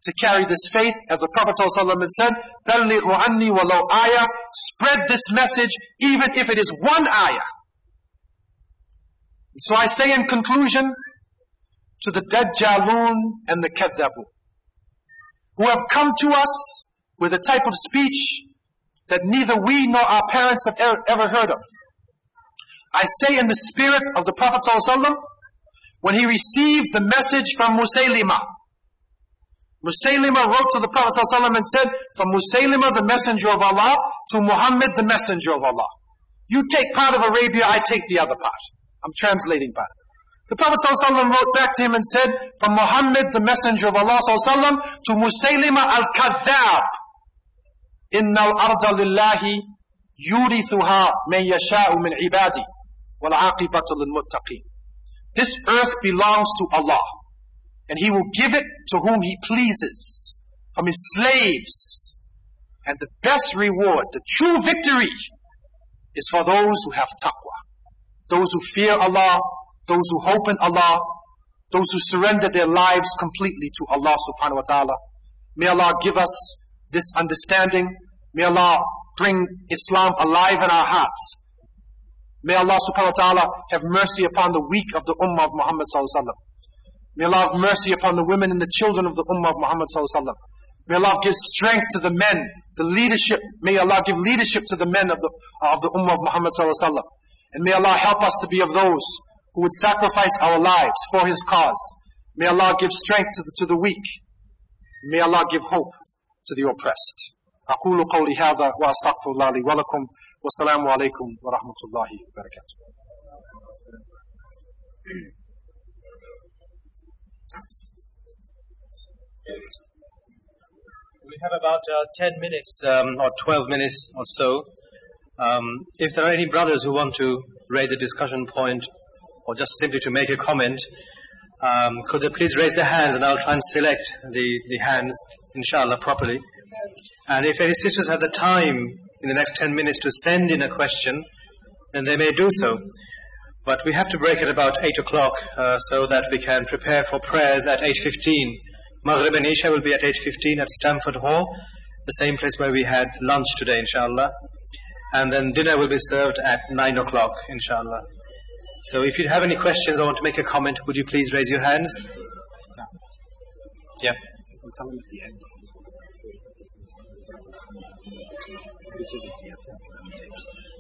to carry this faith, as the Prophet ﷺ said, بَلِّغُ عَنِّي وَلَوْ ayah. Spread this message, even if it is one ayah. So I say in conclusion, to the Dajjalun and the Kadhabun, who have come to us with a type of speech that neither we nor our parents have ever heard of. I say in the spirit of the Prophet ﷺ, when he received the message from Musaylimah, Musaylima wrote to the Prophet ﷺ and said, from Musaylima, the messenger of Allah, to Muhammad, the messenger of Allah. You take part of Arabia, I take the other part. I'm translating part. The Prophet ﷺ wrote back to him and said, from Muhammad, the messenger of Allah ﷺ, to Musaylima al-Kadhab, إن الأرض لله يورثها من يشاء من عبادي والعاقبة للمتقين. This earth belongs to Allah and he will give it to whom he pleases from his slaves. And the best reward, the true victory, is for those who have taqwa. Those who fear Allah, those who hope in Allah, those who surrender their lives completely to Allah subhanahu wa ta'ala. May Allah give us this understanding. May Allah bring Islam alive in our hearts. May Allah subhanahu wa ta'ala have mercy upon the weak of the ummah of Muhammad sallallahu alaihi wasallam. May Allah have mercy upon the women and the children of the Ummah of Muhammad sallallahu May Allah give strength to the men, the leadership. May Allah give leadership to the men of the, of the Ummah of Muhammad sallallahu And may Allah help us to be of those who would sacrifice our lives for His cause. May Allah give strength to the, to the weak. May Allah give hope to the oppressed. أقول قولي هذا وأستغفر الله لي ولكم والسلام عليكم ورحمة الله وبركاته. We have about uh, 10 minutes um, or 12 minutes or so. Um, if there are any brothers who want to raise a discussion point or just simply to make a comment, um, could they please raise their hands and I'll try and select the, the hands, inshallah, properly. And if any sisters have the time in the next 10 minutes to send in a question, then they may do so. But we have to break at about 8 o'clock uh, so that we can prepare for prayers at 8.15. Maghrib and Isha will be at 8.15 at Stamford Hall, the same place where we had lunch today, inshallah. And then dinner will be served at 9 o'clock, inshallah. So if you have any questions or want to make a comment, would you please raise your hands? Yeah.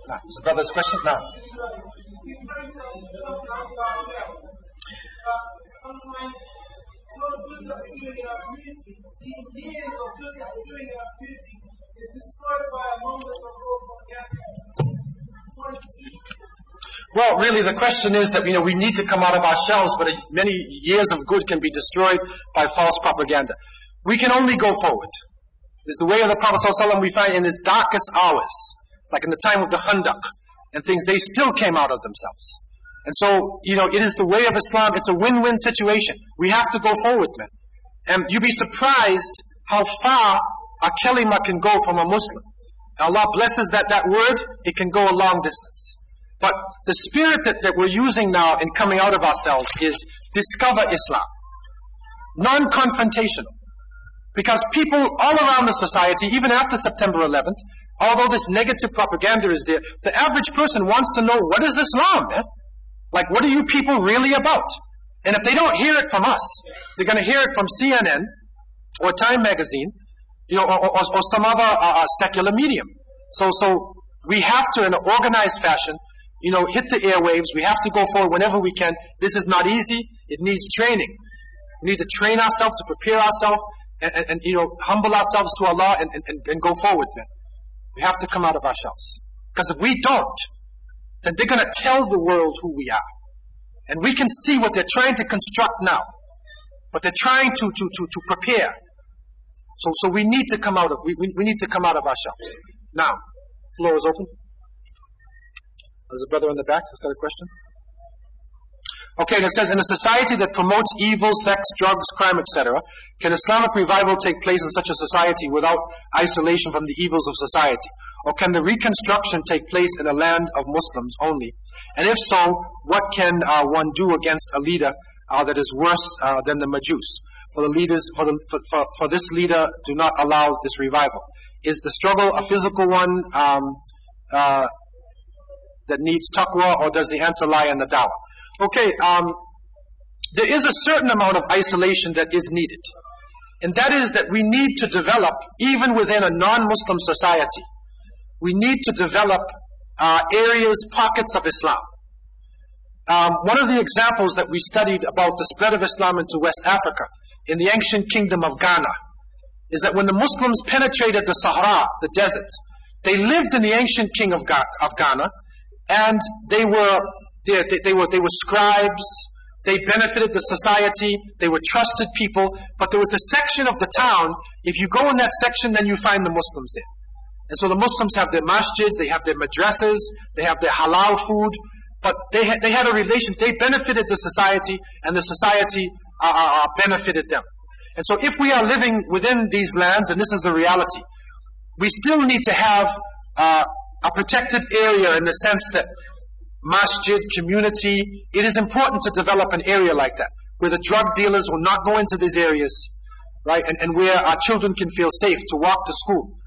Now, is the brother's question? Now. sometimes we're doing even years of doing is destroyed by a moment of. Well, really, the question is that you know we need to come out of our shells, but many years of good can be destroyed by false propaganda. We can only go forward. It's the way of the Prophet we find in his darkest hours, like in the time of the Khandaq and things, they still came out of themselves. And so, you know, it is the way of Islam. It's a win-win situation. We have to go forward, man. And you'd be surprised how far a kalima can go from a Muslim. Allah blesses that, that word, it can go a long distance. But the spirit that, that we're using now in coming out of ourselves is discover Islam. Non-confrontational. Because people all around the society, even after September 11th, although this negative propaganda is there, the average person wants to know what is Islam, man? Like, what are you people really about? And if they don't hear it from us, they're going to hear it from CNN or Time Magazine, you know, or, or, or some other uh, uh, secular medium. So, so we have to, in an organized fashion, you know, hit the airwaves. We have to go forward whenever we can. This is not easy. It needs training. We need to train ourselves, to prepare ourselves, and, and, and you know, humble ourselves to Allah and, and, and go forward, man. We have to come out of ourselves. Because if we don't, then they're going to tell the world who we are. And we can see what they're trying to construct now. But they're trying to, to, to, to prepare. So, so we need to come out of, we, we, we need to come out of ourselves. Now, floor is open. There's a brother in the back who's got a question. Okay, and it says, in a society that promotes evil, sex, drugs, crime, etc., can Islamic revival take place in such a society without isolation from the evils of society? Or can the reconstruction take place in a land of Muslims only? And if so, what can uh, one do against a leader uh, that is worse uh, than the Majus? For the leaders, for, the, for, for, this leader, do not allow this revival. Is the struggle a physical one um, uh, that needs taqwa, or does the answer lie in the dawah? Okay, um, there is a certain amount of isolation that is needed. And that is that we need to develop, even within a non-Muslim society, we need to develop uh, areas, pockets of Islam. Um, one of the examples that we studied about the spread of Islam into West Africa, in the ancient kingdom of Ghana, is that when the Muslims penetrated the Sahara, the desert, they lived in the ancient king of, Ga- of Ghana, and they were they, they, they, were, they were scribes. They benefited the society. They were trusted people. But there was a section of the town, if you go in that section, then you find the Muslims there. And so the Muslims have their masjids, they have their madrasas, they have their halal food, but they had, they had a relation. They benefited the society, and the society uh, uh, uh, benefited them. And so if we are living within these lands, and this is the reality, we still need to have uh, a protected area in the sense that masjid, community. It is important to develop an area like that, where the drug dealers will not go into these areas, right? And, and where our children can feel safe to walk to school.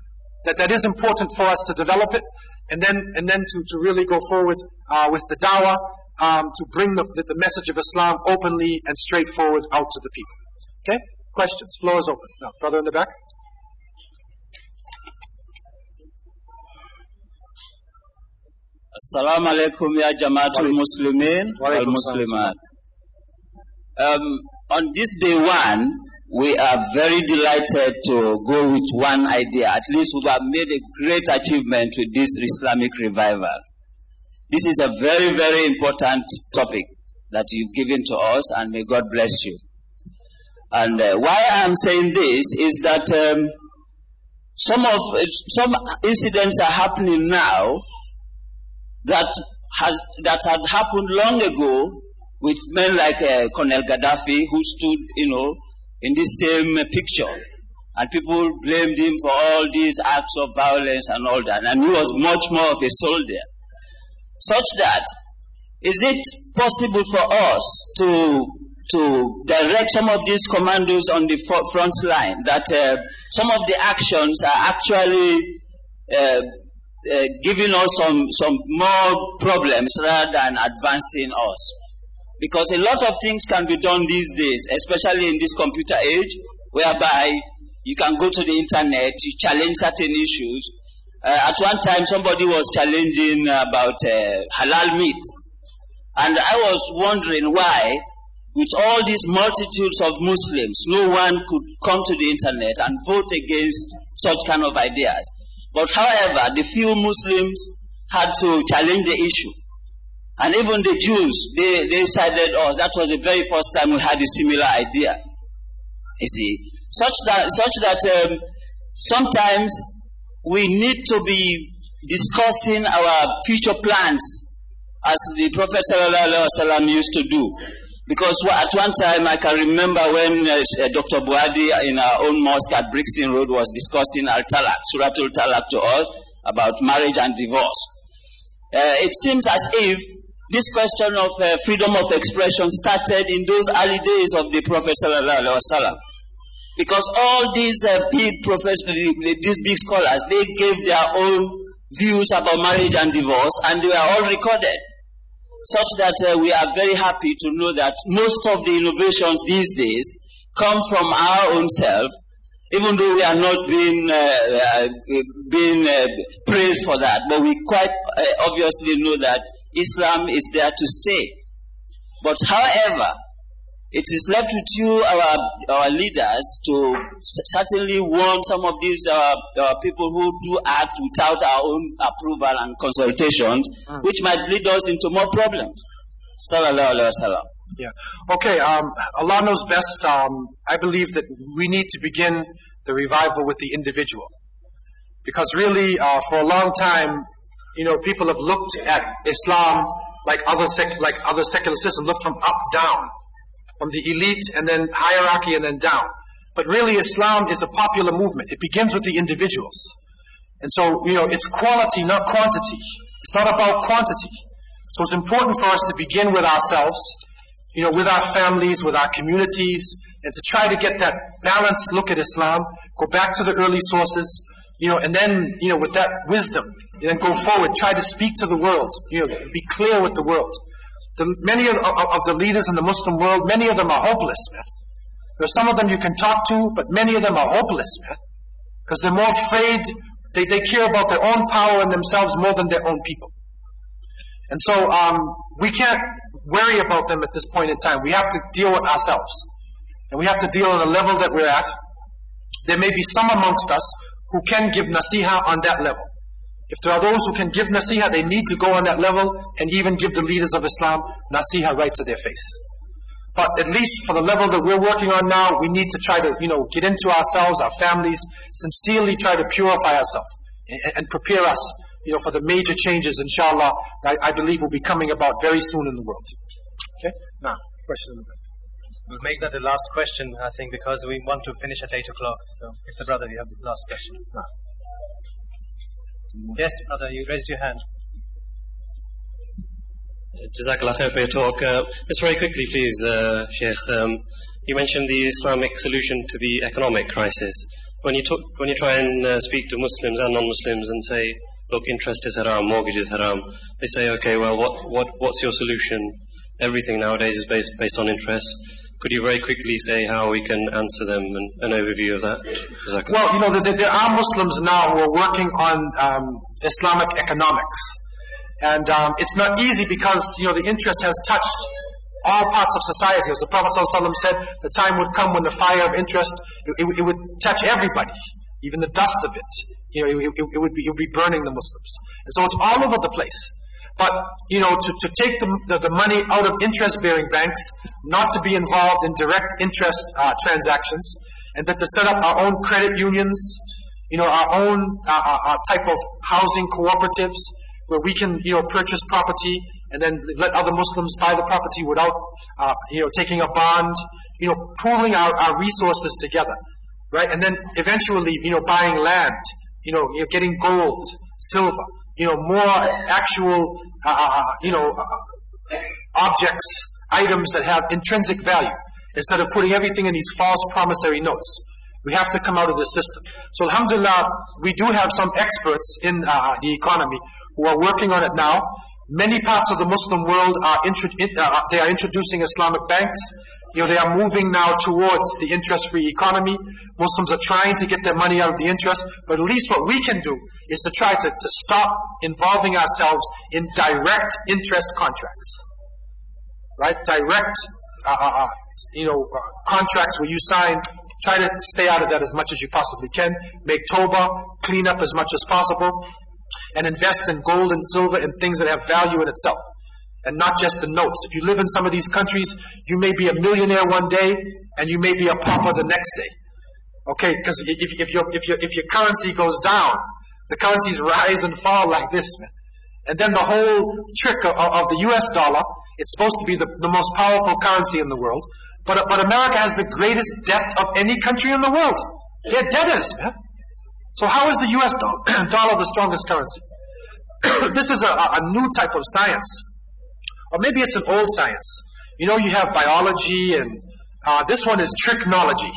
That that is important for us to develop it, and then and then to, to really go forward uh, with the dawah um, to bring the, the, message of Islam openly and straightforward out to the people. Okay, questions? Floor is open. Now, brother in the back. Assalamu alaikum ya Jamaatul Muslimin wal Muslimat. Um, on this day one, we are very delighted to go with one idea. At least we have made a great achievement with this Islamic revival. This is a very, very important topic that you've given to us, and may God bless you. And uh, why I'm saying this is that um, some of some incidents are happening now that has that had happened long ago with men like uh, Colonel Gaddafi, who stood, you know, in this same picture. And people blamed him for all these acts of violence and all that. And he was much more of a soldier. Such that, is it possible for us to, to direct some of these commandos on the front line that uh, some of the actions are actually uh, uh, giving us some, some more problems rather than advancing us? Because a lot of things can be done these days, especially in this computer age, whereby you can go to the internet, you challenge certain issues. Uh, at one time, somebody was challenging about uh, halal meat. And I was wondering why, with all these multitudes of Muslims, no one could come to the internet and vote against such kind of ideas. But however, the few Muslims had to challenge the issue. And even the Jews, they, they sided us. That was the very first time we had a similar idea. You see, such that, such that um, sometimes we need to be discussing our future plans as the Prophet used to do. Because at one time I can remember when uh, uh Dr. Buadi in our own mosque at Brixton Road was discussing Al-Talaq, Suratul Talaq to us about marriage and divorce. Uh, it seems as if this question of uh, freedom of expression started in those early days of the Prophet sallallahu Because all these uh, big professors, these big scholars, they gave their own views about marriage and divorce, and they were all recorded. Such that uh, we are very happy to know that most of the innovations these days come from our own self, even though we are not being uh, uh, being uh, praised for that. But we quite obviously know that Islam is there to stay. But however, it is left with you, our, our leaders, to certainly warn some of these uh, uh, people who do act without our own approval and consultations, mm. which might lead us into more problems. Sallallahu Alaihi Wasallam. Yeah. Okay. Um, Allah knows best. Um, I believe that we need to begin the revival with the individual, because really, uh, for a long time, you know, people have looked at Islam like other sec- like other secular systems, looked from up down, from the elite and then hierarchy and then down. But really, Islam is a popular movement. It begins with the individuals, and so you know, it's quality, not quantity. It's not about quantity. So it's important for us to begin with ourselves, you know, with our families, with our communities, and to try to get that balanced look at Islam. Go back to the early sources, you know, and then you know, with that wisdom, then go forward, try to speak to the world, you know, be clear with the world. The, many of, of, of, the leaders in the Muslim world, many of them are hopeless, man. There's some of them you can talk to, but many of them are hopeless, man. Because they're more afraid, they, they care about their own power and themselves more than their own people. And so, um, we can't worry about them at this point in time. We have to deal with ourselves. And we have to deal on the level that we're at. There may be some amongst us who can give nasiha on that level. If there are those who can give nasiha, they need to go on that level and even give the leaders of Islam nasiha right to their face. But at least for the level that we're working on now, we need to try to, you know, get into ourselves, our families, sincerely try to purify ourselves and, and prepare us, you know, for the major changes, inshallah, I, I, believe will be coming about very soon in the world. Okay? Now, question We'll make that the last question, I think, because we want to finish at 8 o'clock. So, if the brother, you have the last question. No. Yes, brother, you raised your hand. Jazakallah khair for your talk. Uh, just very quickly, please, uh, Sheikh. Um, you mentioned the Islamic solution to the economic crisis. When you, talk, when you try and uh, speak to Muslims and non-Muslims and say, look, interest is haram, mortgage is haram, they say, okay, well, what, what, what's your solution? Everything nowadays is based, based on interest. Could you very quickly say how we can answer them and an overview of that? Well, you know, there, there, are Muslims now who are working on um, Islamic economics. And um, it's not easy because, you know, the interest has touched all parts of society. As the Prophet ﷺ said, the time would come when the fire of interest, it, it, it would touch everybody, even the dust of it. You know, it, it, would be, it would be burning the Muslims. And so it's all over the place. But, you know, to, to take the, the, the money out of interest-bearing banks, not to be involved in direct interest uh, transactions, and that to set up our own credit unions, you know, our own uh, uh, uh type of housing cooperatives, where we can, you know, purchase property and then let other Muslims buy the property without, uh, you know, taking a bond, you know, pooling our, our resources together, right? And then eventually, you know, buying land, you know, you know getting gold, silver, you know, more actual, uh, uh, uh you know, uh, objects, items that have intrinsic value instead of putting everything in these false promissory notes. We have to come out of this system. So alhamdulillah, we do have some experts in uh, the economy who are working on it now. Many parts of the Muslim world are, intro- uh, they are introducing Islamic banks. You know, they are moving now towards the interest-free economy. Muslims are trying to get their money out of the interest, but at least what we can do is to try to, to stop involving ourselves in direct interest contracts. Right? Direct, uh, uh, uh you know, uh, contracts where you sign Try to stay out of that as much as you possibly can. Make tawbah, clean up as much as possible, and invest in gold and silver and things that have value in itself. And not just the notes. If you live in some of these countries, you may be a millionaire one day and you may be a pauper the next day. Okay, because if, if, your, if, your, if your currency goes down, the currencies rise and fall like this, man. And then the whole trick of, of the US dollar, it's supposed to be the, the most powerful currency in the world. But, but America has the greatest debt of any country in the world. They're debtors, man. So how is the US *clears throat* dollar the strongest currency? *clears throat* this is a, a new type of science. Or maybe it's an old science. You know, you have biology and uh, this one is tricknology.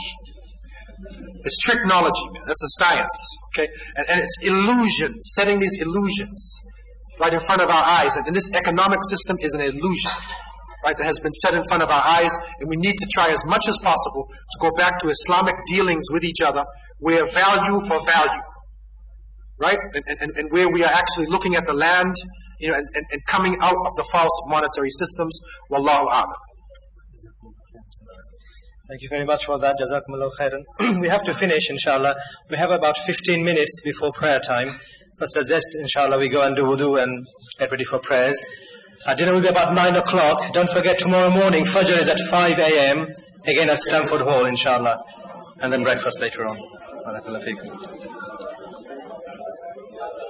It's tricknology, man. That's a science. Okay? And, and it's illusion, setting these illusions right in front of our eyes. And, and this economic system is an illusion right, that has been set in front of our eyes, and we need to try as much as possible to go back to Islamic dealings with each other, where value for value, right, and, and, and where we are actually looking at the land, you know, and, and, and coming out of the false monetary systems. Wallahu a'lam. Thank you very much for that. Jazakumullah khairan. *clears throat* we have to finish, inshallah. We have about 15 minutes before prayer time. So I suggest, inshallah, we go and do wudu and get ready for prayers. Our dinner will be about 9 o'clock. Don't forget tomorrow morning, Fajr is at 5 a.m. Again at Stamford Hall, inshallah. And then breakfast later on.